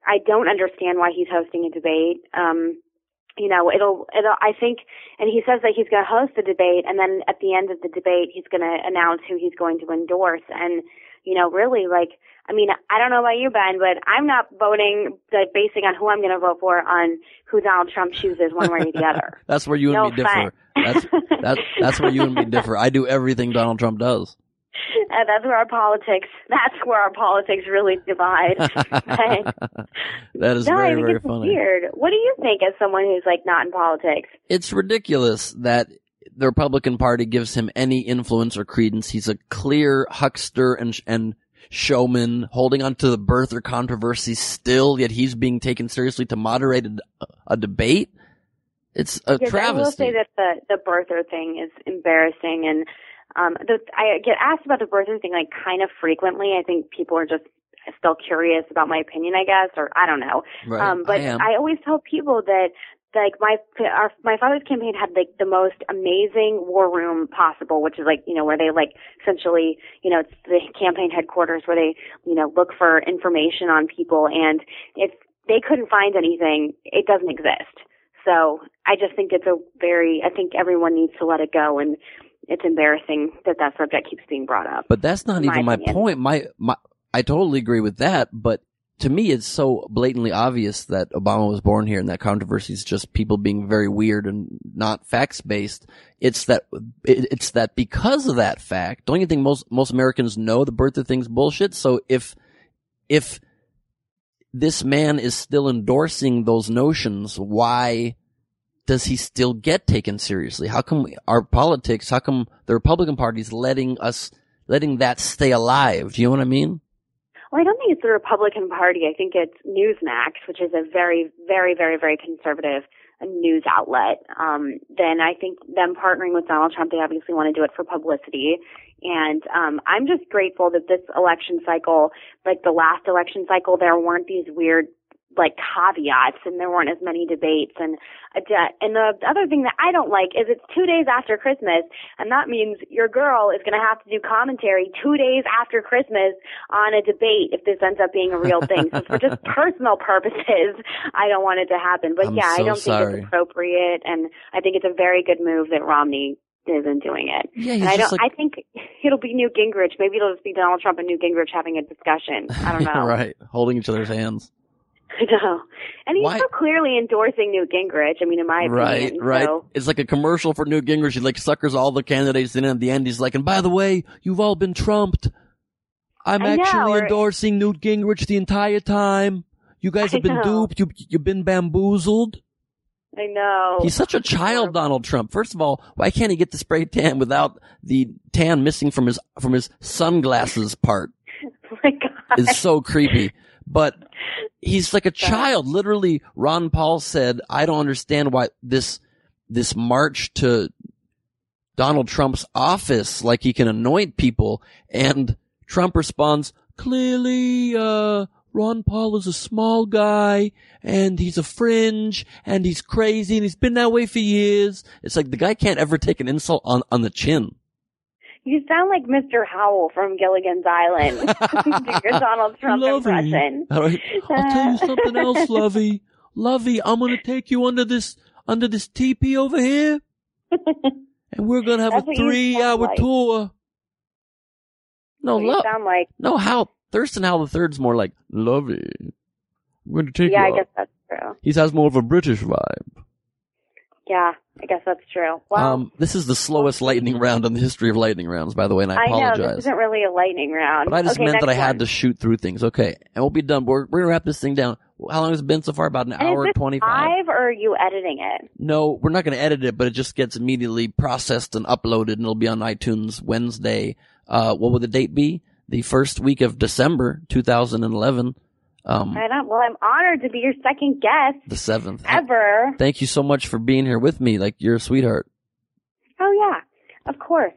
I don't understand why he's hosting a debate. Um, you know, it'll, it'll, I think, and he says that he's going to host the debate, and then at the end of the debate, he's going to announce who he's going to endorse. And, you know, really, like, I mean, I don't know about you, Ben, but I'm not voting like, basing on who I'm going to vote for on who Donald Trump chooses one way or the other. [laughs] That's where you and No me differ. That's that's that's where you and me [laughs] differ. I do everything Donald Trump does. [laughs] And that's where our politics, that's where our politics really divide. Right? [laughs] that is no, I very think very it's funny. weird. What do you think as someone who's like not in politics? It's ridiculous that the Republican Party gives him any influence or credence. He's a clear huckster and and showman, holding on to the birther controversy still. Yet he's being taken seriously to moderate a, a debate. It's a yes, I will say that the the birther thing is embarrassing, and um, the, I get asked about the birther thing like kind of frequently. I think people are just still curious about my opinion, I guess, or I don't know. Right. Um, but I am. always tell people that like my our my father's campaign had like the most amazing war room possible, which is like you know where they like essentially you know it's the campaign headquarters where they you know look for information on people, and if they couldn't find anything, it doesn't exist. So I just think it's a very I think everyone needs to let it go, and it's embarrassing that that subject keeps being brought up. But that's not in my even my point. My, my, I totally agree with that. But to me, it's so blatantly obvious that Obama was born here and that controversy is just people being very weird and not facts based. It's that, it's that because of that fact, don't you think most, most Americans know the birth of thing's bullshit? So if, if this man is still endorsing those notions, why does he still get taken seriously? How come our politics, how come the Republican Party is letting us, letting that stay alive? Do you know what I mean? Well, I don't think it's the Republican Party. I think it's Newsmax, which is a very, very, very, very conservative news outlet. Um, then I think them partnering with Donald Trump, they obviously want to do it for publicity. And um, I'm just grateful that this election cycle, like the last election cycle, there weren't these weird like caveats and there weren't as many debates and uh, and the other thing that I don't like is it's 2 days after Christmas and that means your girl is going to have to do commentary 2 days after Christmas on a debate if this ends up being a real thing so for just [laughs] personal purposes I don't want it to happen but I'm yeah so I don't sorry. think it's appropriate and I think it's a very good move that Romney isn't doing it. Yeah, he's and I don't. like- I think it'll be Newt Gingrich. Maybe it'll just be Donald Trump and Newt Gingrich having a discussion. I don't [laughs] know. right. Holding each other's hands. [laughs] I know. And he's Why- so clearly endorsing Newt Gingrich. I mean, in my Right, opinion. right. So, It's like a commercial for Newt Gingrich. He like suckers all the candidates and at the end he's like, and by the way, you've all been trumped. I'm I know, actually or- endorsing Newt Gingrich the entire time. You guys [laughs] have been know. duped. You, you've been bamboozled. I know. He's such a child, Donald Trump. First of all, why can't he get the spray tan without the tan missing from his from his sunglasses part? [laughs] oh my God. Is so creepy. But he's like a child. Literally, Ron Paul said, "I don't understand why this this march to Donald Trump's office, like he can anoint people." And Trump responds, "Clearly, uh, Ron Paul is a small guy and he's a fringe and he's crazy and he's been that way for years." It's like the guy can't ever take an insult on on the chin. You sound like Mr. Howell from Gilligan's Island. Do [laughs] your Donald Trump impression. All right. I'll tell you something else, uh, Lovey. Lovey, I'm gonna take you under this under this teepee over here, [laughs] and we're gonna have a three-hour like. tour. No, love. sound like. No, Hal Thurston Howell the third's more like Lovey. I'm gonna take Yeah, I guess that's true. He has more of a British vibe. Yeah, I guess that's true. Well, um, this is the slowest lightning round in the history of lightning rounds, by the way, and I I know apologize. this isn't really a lightning round. But I just okay, meant that I next had to shoot through things. Okay, and we'll be done. We're, we're gonna wrap this thing down. How long has it been so far? About an And hour this twenty-five. live or are you editing it? No, we're not going to edit it, but it just gets immediately processed and uploaded, and it'll be on iTunes Wednesday. Uh, what will the date be? The first week of December, 2011, um, I don't. Well, I'm honored to be your second guest the seventh. ever. Thank you so much for being here with me. Like you're a sweetheart. Oh yeah, of course,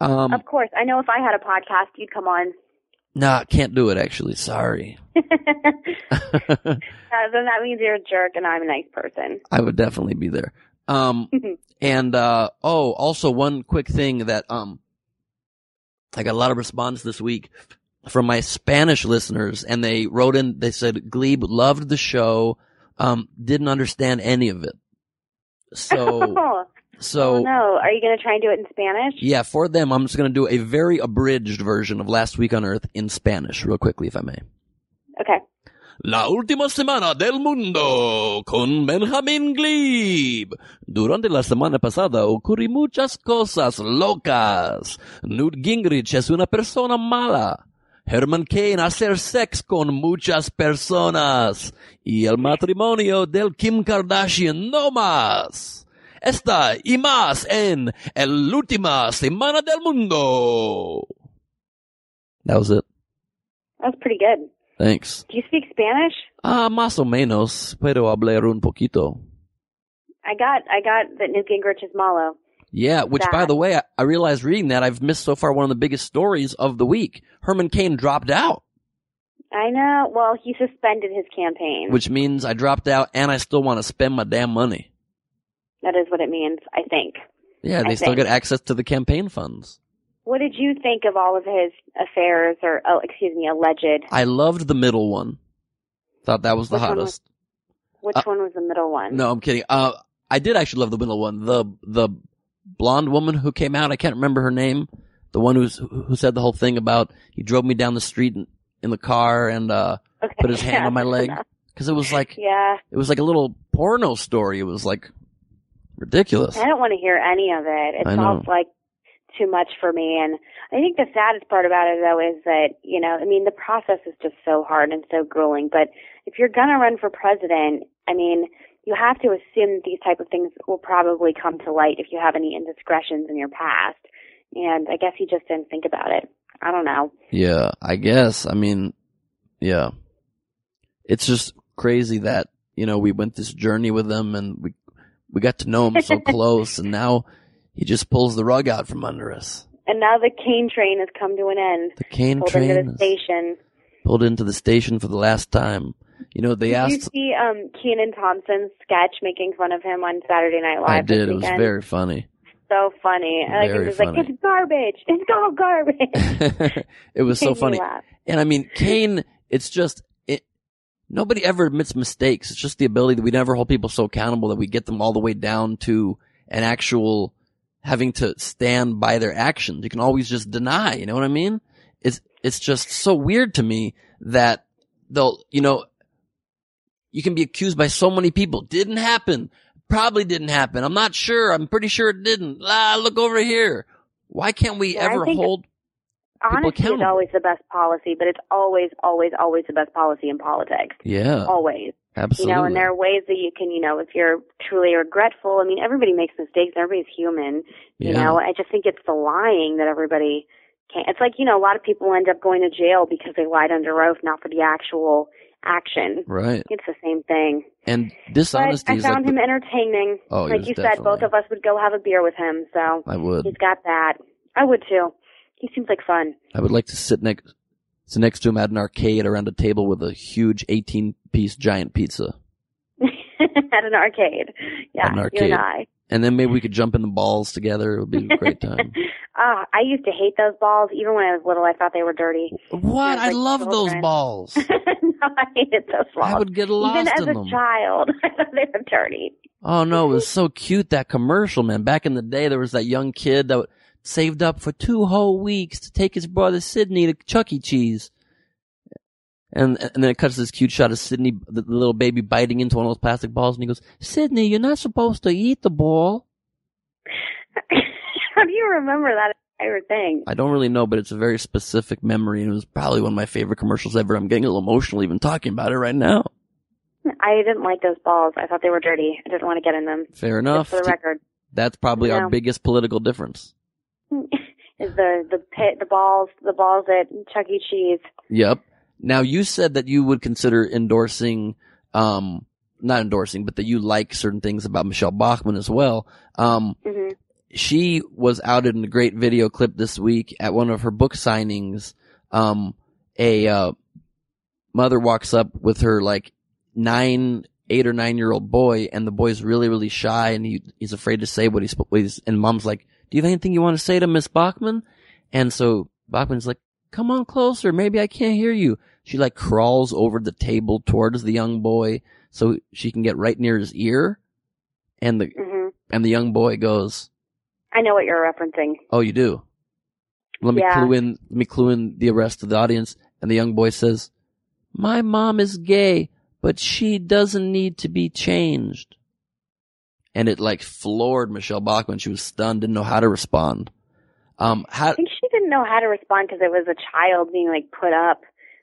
Um, of course. I know if I had a podcast, you'd come on. nah, can't do it. Actually, sorry. [laughs] Uh, then that means you're a jerk and I'm a nice person. [laughs] I would definitely be there. Um, [laughs] and uh, oh, also one quick thing that um, I got a lot of response this week from my Spanish listeners, and they wrote in. They said Gleib loved the show, um, didn't understand any of it. So, [laughs] oh, so no. Are you going to try and do it in Spanish? yeah, for them, I'm just gonna do a very abridged version of Last Week on Earth in Spanish, real quickly, if I may. Okay. La última semana del mundo con Benjamin Gleib. Durante la semana pasada ocurrí muchas cosas locas. Newt Gingrich es una persona mala. Herman Cain hacer sex con muchas personas. Y el matrimonio del Kim Kardashian no más. Esta y más en El última semana del mundo. That was it. That was pretty good. Thanks. Do you speak Spanish? Ah, más o menos, pero hablar un poquito. I got, I got that Newt Gingrich is malo. Yeah, which by the way, I, I realized reading that I've missed so far one of the biggest stories of the week. Herman Cain dropped out, I know. Well, he suspended his campaign. which means I dropped out and I still want to spend my damn money. that is what it means, I think. Yeah, they I still think. get access to the campaign funds. What did you think of all of his affairs, or oh, excuse me, alleged? I loved the middle one. Thought that was the Which one was- hottest. Which Uh, one was the middle one? No, I'm kidding. Uh, I did actually love the middle one. The the blonde woman who came out. I can't remember her name. The one who's who said the whole thing about he drove me down the street in, in the car and uh Okay, put his hand yeah, on my leg because it was like Yeah, it was like a little porno story. It was like ridiculous. I don't want to hear any of it. It sounds like too much for me. And I think the saddest part about it, though, is that you know, I mean, the process is just so hard and so grueling. But if you're gonna run for president, I mean, you have to assume that these type of things will probably come to light if you have any indiscretions in your past. And I guess he just didn't think about it. I don't know. Yeah, I guess. I mean, yeah. It's just crazy that, you know, we went this journey with him and we, we got to know him so [laughs] close and now he just pulls the rug out from under us. And now the Cain train has come to an end. The Cain Pulled train into the station. pulled into the station for the last time. You know, they Did you see um Kenan Thompson's sketch making fun of him on Saturday Night Live I did, it was very funny. so funny. I like Very it was like funny. it's garbage. It's all garbage. [laughs] it was so funny. And I mean, Cain, it's just, it, nobody ever admits mistakes. It's just the ability that we never hold people so accountable that we get them all the way down to an actual having to stand by their actions. You can always just deny, you know what I mean? It's, it's just so weird to me that they'll, you know, you can be accused by so many people. Didn't happen. Probably didn't happen. I'm not sure. I'm pretty sure it didn't. Ah, look over here. Why can't we Yeah, ever hold Honesty is always the best policy, but it's always, always, always the best policy in politics. Yeah, Always. absolutely. You know, and there are ways that you can, you know, if you're truly regretful. I mean, everybody makes mistakes. Everybody's human. You Yeah. know, I just think it's the lying that everybody can't. It's like you know, a lot of people end up going to jail because they lied under oath, not for the actual action. Right. It's the same thing. And dishonesty. But I found like, him the- entertaining. Oh, like you said, both of us would go have a beer with him. So I would. he's got that. I would too. He seems like fun. I would like to sit next, sit next to him at an arcade around a table with a huge 18 piece giant pizza. [laughs] At an arcade. Yeah, At an you arcade. and I. And then maybe we could jump in the balls together. It would be a great time. [laughs] Ah, I used to hate those balls. Even when I was little, I thought they were dirty. what? I like love those [laughs] balls. no, I hated those balls. I would get lost Even as in a them. child, [laughs] I thought they were dirty. Oh no, it was so cute that commercial, man. Back in the day, there was that young kid that saved up for two whole weeks to take his brother Sidney to Chuck E. Cheese. And, and then it cuts this cute shot of Sydney, the, the little baby biting into one of those plastic balls and he goes, Sydney, you're not supposed to eat the ball. [laughs] How do you remember that entire thing? I don't really know, but it's a very specific memory and it was probably one of my favorite commercials ever. I'm getting a little emotional even talking about it right now. I didn't like those balls. I thought they were dirty. I didn't want to get in them. Fair enough. Just for the record. That's probably our biggest political difference. [laughs] Is the the pit the balls the balls at Chuck E. Cheese? Yep. Now you said that you would consider endorsing, um, not endorsing, but that you like certain things about Michele Bachmann as well. Um, hmm she was outed in a great video clip this week at one of her book signings. Um, a, uh, mother walks up with her like nine, eight or nine year old boy and the boy's really, really shy and he, he's afraid to say what he's, what he's, and mom's like, do you have anything you want to say to Miss Bachmann? And so Bachmann's like, come on closer. Maybe I can't hear you. She like crawls over the table towards the young boy so she can get right near his ear. And the, hmm and the young boy goes, I know what you're referencing. Oh, you do? Let me Yeah. clue in, let me clue in the rest of the audience. And the young boy says, my mom is gay, but she doesn't need to be changed. And it like floored Michele Bachmann. She was stunned, didn't know how to respond. Um, how, I think she didn't know how to respond because it was a child being like put up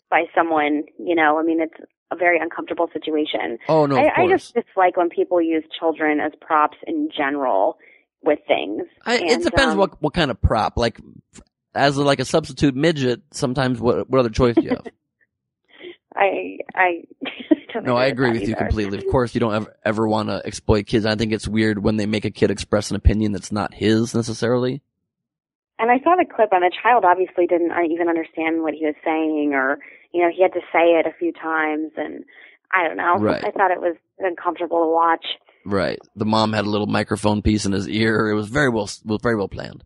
by someone. You know, I mean, it's a very uncomfortable situation. oh no, I, I just dislike when people use children as props in general with things. I, it depends um, what, what kind of prop. Like, as a, like a substitute midget, sometimes what, what other choice do you have? [laughs] I I [laughs] don't No, I agree with you completely. Of course, you don't ever, ever want to exploit kids. I think it's weird when they make a kid express an opinion that's not his necessarily. And I saw the clip, and the child obviously didn't uh, even understand what he was saying, or you know, he had to say it a few times, and I don't know. Right. I thought it was uncomfortable to watch. Right. The mom had a little microphone piece in his ear. It was very well, was very well planned.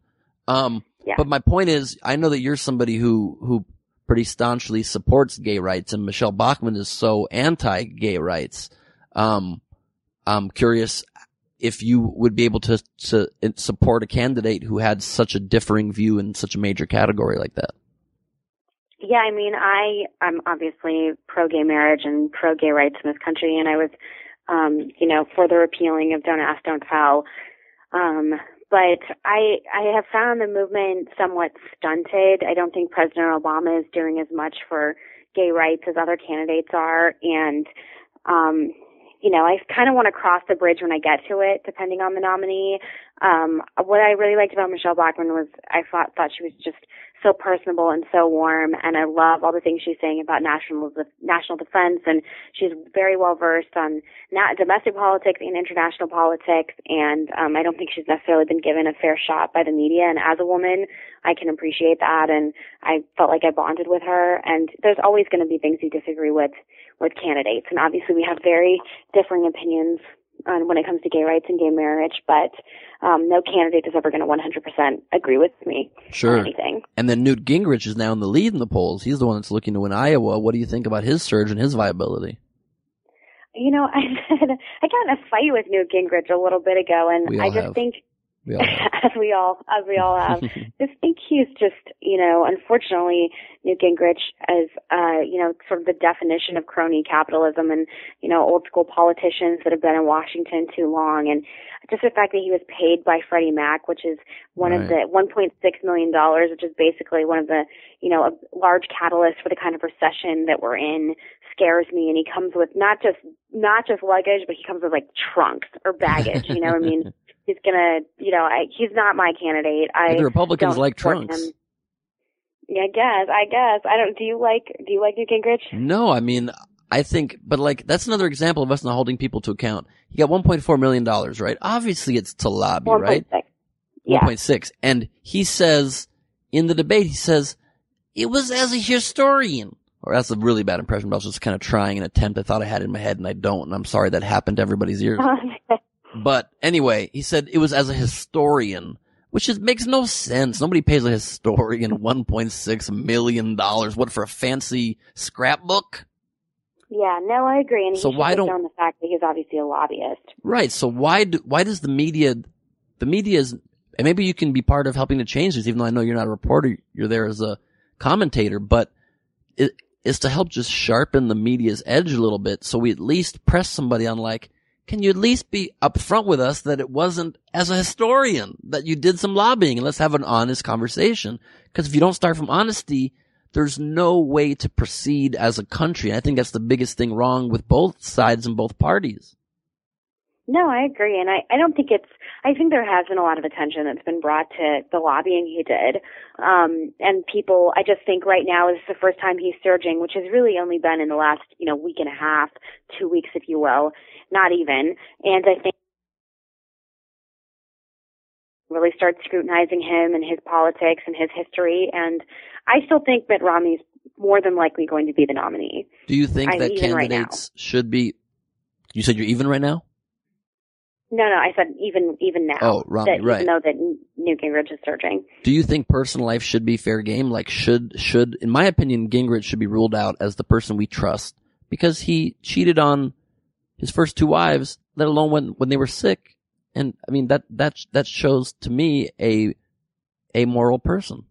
Um, Yeah. but my point is, I know that you're somebody who, who pretty staunchly supports gay rights and Michele Bachmann is so anti-gay rights. Um, I'm curious if you would be able to, to support a candidate who had such a differing view in such a major category like that. Yeah, I mean, I I'm obviously pro gay marriage and pro gay rights in this country, and I was, um, you know, for the repealing of Don't Ask, Don't Tell. Um, but I I have found the movement somewhat stunted. I don't think President Obama is doing as much for gay rights as other candidates are, and um, you know, I kind of want to cross the bridge when I get to it, depending on the nominee. Um, what I really liked about Michele Bachmann was I thought thought she was just so personable and so warm, and I love all the things she's saying about national national defense, and she's very well versed on not domestic politics and international politics, and um, I don't think she's necessarily been given a fair shot by the media. And as a woman, I can appreciate that, and I felt like I bonded with her. And there's always going to be things you disagree with with candidates, and obviously we have very differing opinions on when it comes to gay rights and gay marriage, but um, no candidate is ever going to 100% agree with me Sure. on anything. And then Newt Gingrich is now in the lead in the polls. He's the one that's looking to win Iowa. What do you think about his surge and his viability? You know, [laughs] I I got in a fight with Newt Gingrich a little bit ago, and I just have. think, We all [laughs] as we all as we all have, [laughs] just think he's just you know, unfortunately, Newt Gingrich is uh, you know, sort of the definition of crony capitalism, and you know, old school politicians that have been in Washington too long, and just the fact that he was paid by Freddie Mac, which is one of the 1.6 million dollars, which is basically one of the you know a large catalyst for the kind of recession that we're in, scares me. And he comes with not just not just luggage, but he comes with like trunks or baggage. You know, what I mean, [laughs] he's gonna, you know, I, he's not my candidate. I the Republicans like trunks. him. Yeah, I guess. I guess. I don't. Do you like? Do you like Newt Gingrich? No, I mean, I think, but like, that's another example of us not holding people to account. He got $1.4 million, right? Obviously it's to lobby, right? 1.6. Yeah. 1.6. And he says, in the debate, he says, it was as a historian. Or that's a really bad impression, but I was just kind of trying an attempt I thought I had in my head and I don't, and I'm sorry that happened to everybody's ears. [laughs] But anyway, he said it was as a historian, which is, makes no sense. Nobody pays a historian [laughs] $1.6 million. What for a fancy scrapbook? Yeah. No, I agree. And So why don't- the fact that he's obviously a lobbyist. Right. So why do, why does the media, the media is, and maybe you can be part of helping to change this, even though I know you're not a reporter, you're there as a commentator, but it is to help just sharpen the media's edge a little bit. So we at least press somebody on like, can you at least be upfront with us that it wasn't as a historian that you did some lobbying and let's have an honest conversation? Because if you don't start from honesty, there's no way to proceed as a country. And I think that's the biggest thing wrong with both sides and both parties. No, I agree, and I, I don't think it's. I think there has been a lot of attention that's been brought to the lobbying he did, um, and people. I just think right now is the first time he's surging, which has really only been in the last you know week and a half, two weeks, if you will, not even. And I think really start scrutinizing him and his politics and his history. And I still think Mitt Romney's more than likely going to be the nominee. Do you think I'm that even right candidates should be? You said you're even right now. No, no, I said even even now. Oh, Romney, that, right. Even though that Newt Gingrich is surging. Do you think personal life should be fair game? Like, should should, in my opinion, Gingrich should be ruled out as the person we trust because he cheated on his first two wives, let alone when when they were sick. And I mean that that that shows to me a a moral person.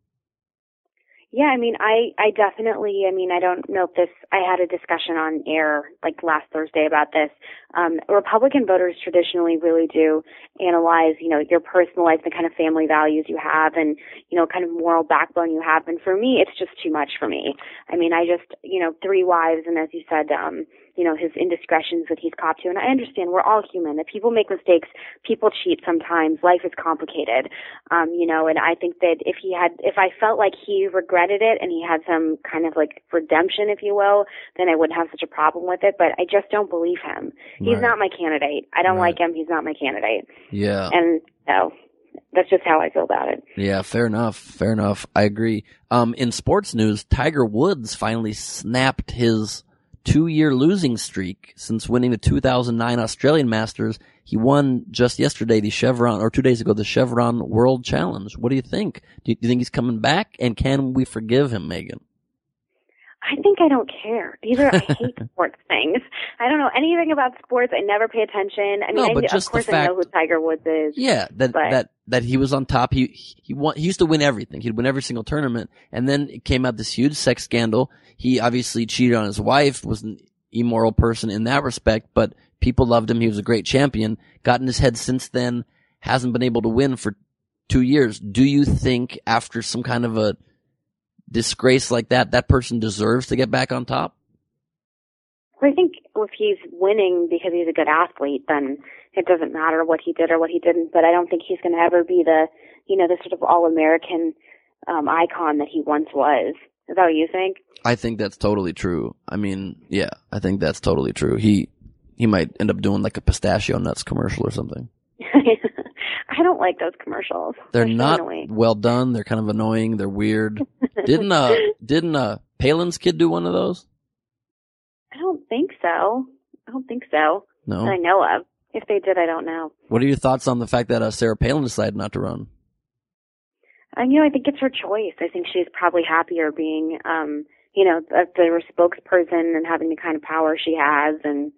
Yeah, I mean, I, I definitely, I mean, I don't know if this, I had a discussion on air like last Thursday about this. Um, Republican voters traditionally really do analyze, you know, your personal life, the kind of family values you have and, you know, kind of moral backbone you have. And for me, it's just too much for me. I mean, I just, you know, three wives and as you said, um, you know, his indiscretions that he's caught to. And I understand we're all human. If people make mistakes, people cheat sometimes. Life is complicated. Um, you know, and I think that if he had, if I felt like he regretted it and he had some kind of like redemption, if you will, then I wouldn't have such a problem with it. But I just don't believe him. He's Right. not my candidate. I don't Right. like him. He's not my candidate. Yeah. And no, that's just how I feel about it. Yeah, fair enough. Fair enough. I agree. Um, in sports news, Tiger Woods finally snapped his two-year losing streak since winning the 2009 Australian Masters. He won just yesterday the Chevron, or two days ago, the Chevron World Challenge. What do you think? Do you, do you think he's coming back? And can we forgive him, Meghan? I think I don't care. These are I [laughs] hate sports things. I don't know anything about sports. I never pay attention. I mean, No, I, but of just the course I know who Tiger Woods is. Yeah, that But- that that he was on top. He he won. He used to win everything. He'd win every single tournament, and then it came out this huge sex scandal. He obviously cheated on his wife. Was an immoral person in that respect, but people loved him. He was a great champion. Got in his head since then. Hasn't been able to win for two years. Do you think after some kind of a disgrace like that, that person deserves to get back on top? I think if he's winning because he's a good athlete, then it doesn't matter what he did or what he didn't. But I don't think he's going to ever be the, you know, the sort of all-American um, icon that he once was. Is that what you think? I think that's totally true. I mean, yeah, I think that's totally true. He he might end up doing like a pistachio nuts commercial or something. [laughs] [laughs] I don't like those commercials. They're, not annoying. well done. They're kind of annoying. They're weird. didn't uh [laughs] didn't uh Palin's kid do one of those? I don't think so. I don't think so. No. That I know of. If they did, I don't know. What are your thoughts on the fact that uh, Sarah Palin decided not to run? I, you know, I think it's her choice. I think she's probably happier being, um, you know, the spokesperson and having the kind of power she has. And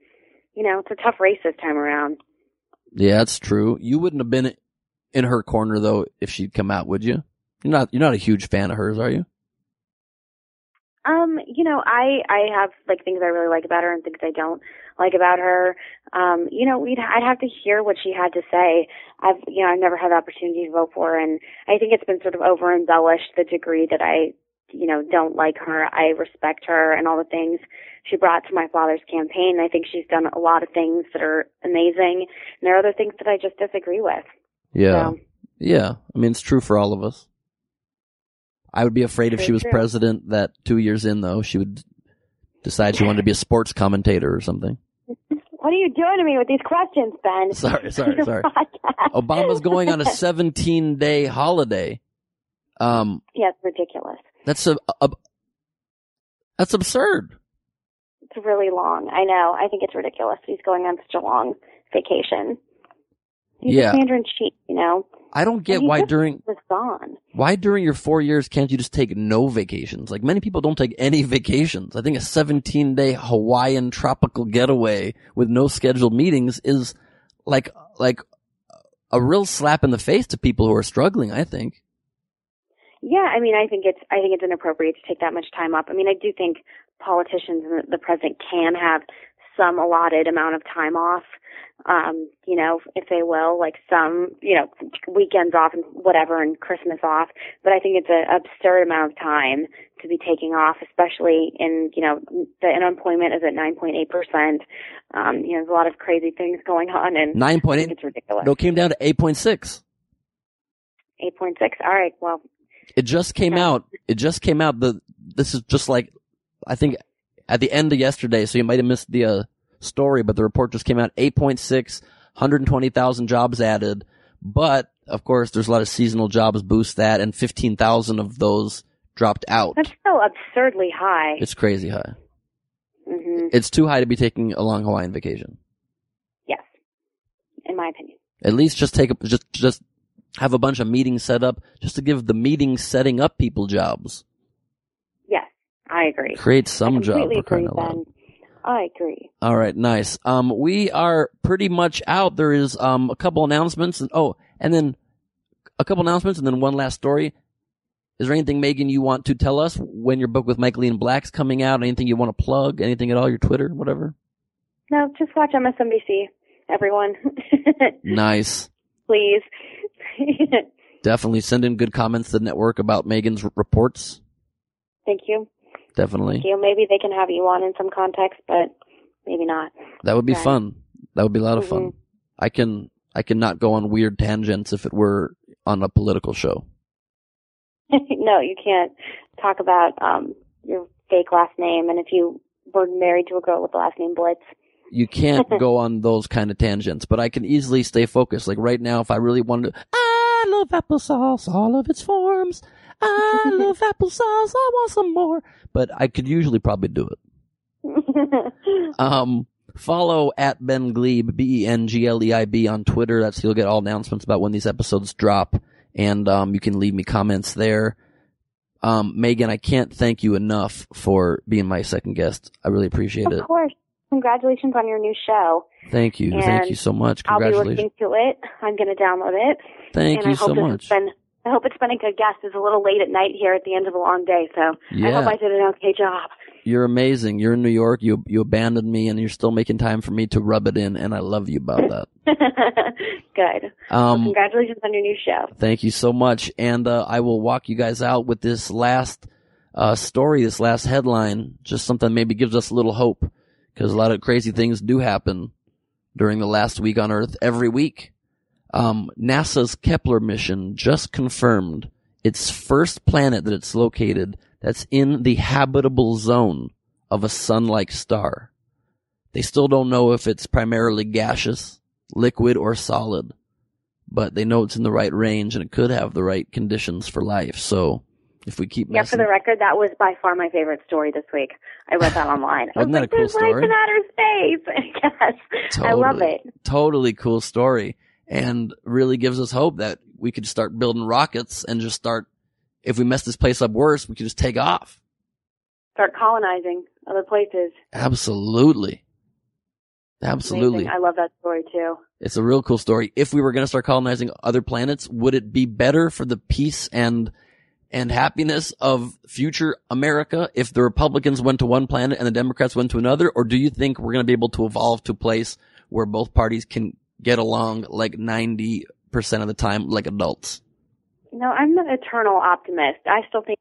you know, it's a tough race this time around. Yeah, that's true. You wouldn't have been in her corner though if she'd come out, would you? You're not you're not a huge fan of hers, are you? Um, you know, I I have like things I really like about her and things I don't like about her. Um, you know, we'd I'd have to hear what she had to say. I've you know I've never had the opportunity to vote for her, and I think it's been sort of over embellished the degree that I you know don't like her. I respect her and all the things she brought to my father's campaign. I think she's done a lot of things that are amazing, and there are other things that I just disagree with. Yeah. So, Yeah. I mean it's true for all of us. I would be afraid if she was true. president that two years in though, she would decide she wanted to be a sports commentator or something. [laughs] what are you doing to me with these questions, Ben? [laughs] Sorry, sorry, sorry. Obama's going on a [laughs] 17 day holiday. Um, yeah, it's ridiculous. That's a, a that's absurd. It's really long. I know. I think it's ridiculous. He's going on such a long vacation. He's Yeah. a commander in chief, you know. I don't get why during was gone. why during your four years can't you just take no vacations? Like many people don't take any vacations. I think a 17 day Hawaiian tropical getaway with no scheduled meetings is like like a real slap in the face to people who are struggling. I think. Yeah, I mean, I think it's I think it's inappropriate to take that much time up. I mean, I do think politicians and the president can have some allotted amount of time off. Um, you know, if they will, like some, you know, weekends off and whatever, and Christmas off. But I think it's an absurd amount of time to be taking off, especially in, you know, the unemployment is at 9.8 percent. Um, you know, there's a lot of crazy things going on, and Nine I point think eight. it's ridiculous. No, it came down to eight point six. 8.6. All right, well, It just came Okay. out. It just came out. The this is just like I think at the end of yesterday. So you might have missed the uh, story, but the report just came out. 8.6, 120,000 jobs added. But of course, there's a lot of seasonal jobs boost that, and 15,000 of those dropped out. that's still absurdly high. It's crazy high. hmm It's too high to be taking a long Hawaiian vacation. Yes, in my opinion. At least just take a, just just have a bunch of meetings set up just to give the meeting setting up people jobs. Yes, I agree. Create some I job for crying agree, out loud. Ben. I agree. All right, nice. Um, we are pretty much out. There is um a couple announcements, and oh, and then a couple announcements, and then one last story. Is there anything, Meghan, you want to tell us when your book with Michael Ian Black's coming out? Anything you want to plug? Anything at all? Your Twitter, whatever. No, just watch MSNBC, everyone. [laughs] Nice. Please. [laughs] Definitely send in good comments to the network about Meghan's reports. Thank you. Definitely. Thank you. Maybe they can have you on in some context, but maybe not. That would be Right. fun. That would be a lot of fun. Mhm. I can I cannot go on weird tangents if it were on a political show. [laughs] no, you can't talk about um your fake last name and if you were married to a girl with the last name Blitz. You can't [laughs] go on those kind of tangents, but I can easily stay focused. Like right now, if I really wanted to, I love applesauce, all of its forms. I [laughs] love applesauce, I want some more. But I could usually probably do it. [laughs] Um, follow at Ben Gleib, B-E-N-G-L-E-I-B on Twitter. That's, you'll get all announcements about when these episodes drop. And, um, you can leave me comments there. Um, Meghan, I can't thank you enough for being my second guest. I really appreciate it. of course. Congratulations on your new show. Thank you. Thank you so much. Congratulations. I'll be listening to it. I'm going to download it. Thank and you I hope so much. Been, I hope it's been a good guest. It's a little late at night here at the end of a long day, so I hope I did an okay job. You're amazing. You're in New York. You, you abandoned me and you're still making time for me to rub it in and I love you about that. [laughs] good. Um, well, congratulations on your new show. Thank you so much. And uh, I will walk you guys out with this last uh, story, this last headline, just something maybe gives us a little hope. Because a lot of crazy things do happen during the last week on Earth every week. Um, NASA's Kepler mission just confirmed its first planet that it's located that's in the habitable zone of a sun-like star. They still don't know if it's primarily gaseous, liquid, or solid, but they know it's in the right range and it could have the right conditions for life. So if we keep Yeah, for the record, that was by far my favorite story this week. I read that [laughs] online. I was that like, a cool There's life in outer space. [laughs] yes, I love it. totally cool story and really gives us hope that we could start building rockets and just start, if we mess this place up worse, we could just take off. Start colonizing other places. Absolutely. Absolutely. Amazing. I love that story too. It's a real cool story. If we were going to start colonizing other planets, would it be better for the peace and and happiness of future America if the Republicans went to one planet and the Democrats went to another? Or do you think we're going to be able to evolve to a place where both parties can get along like 90% of the time like adults? No, I'm an eternal optimist. I still think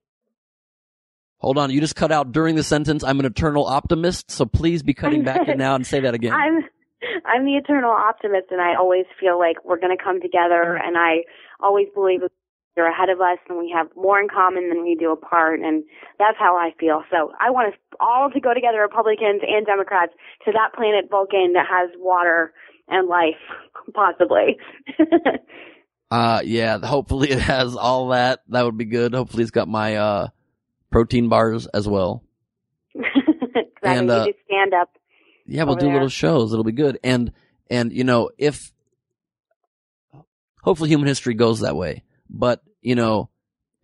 Hold on, you just cut out during the sentence, I'm an eternal optimist, so please be cutting back in now and say that again. [laughs] I'm I'm the eternal optimist, and I always feel like we're going to come together. And I always believe they're ahead of us, and we have more in common than we do apart. And that's how I feel. So I want us all to go together, Republicans and Democrats, to that planet Vulcan that has water and life, possibly. [laughs] Uh, yeah, hopefully it has all that. That would be good. Hopefully it's got my, uh, protein bars as well. [laughs] exactly. And, uh, stand up. Yeah, we'll do there. little shows. It'll be good. And, and, you know, if, hopefully human history goes that way, but, you know,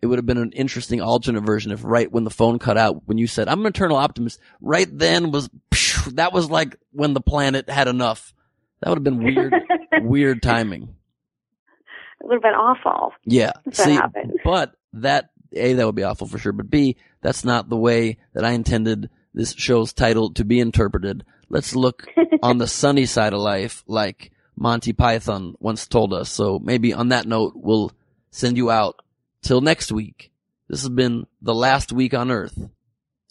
it would have been an interesting alternate version if right when the phone cut out, when you said, I'm an eternal optimist, right then was, that was like when the planet had enough. That would have been weird, [laughs] weird timing. It would have been awful. Yeah. See, happened. but that A, that would be awful for sure. But B, that's not the way that I intended this show's title to be interpreted. Let's look [laughs] on the sunny side of life, like Monty Python once told us. So maybe on that note, we'll send you out till next week. This has been the last week on earth.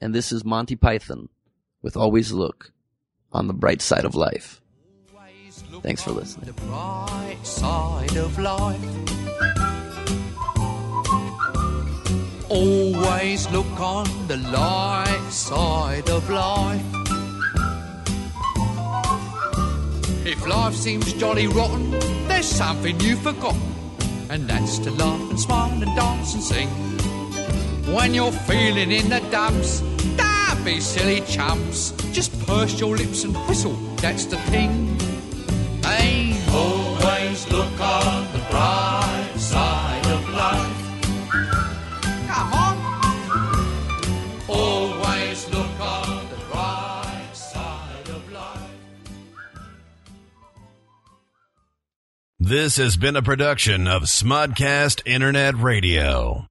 And this is Monty Python with Always Look on the bright side of life. Thanks for listening. bright side of life. Always look on the light side of life. If life seems jolly rotten, there's something you've forgotten, and that's to laugh and smile and dance and sing. When you're feeling in the dumps, don't be silly chumps. Just purse your lips and whistle, that's the thing. Hey, always look on the bright This has been a production of Smodcast Internet Radio.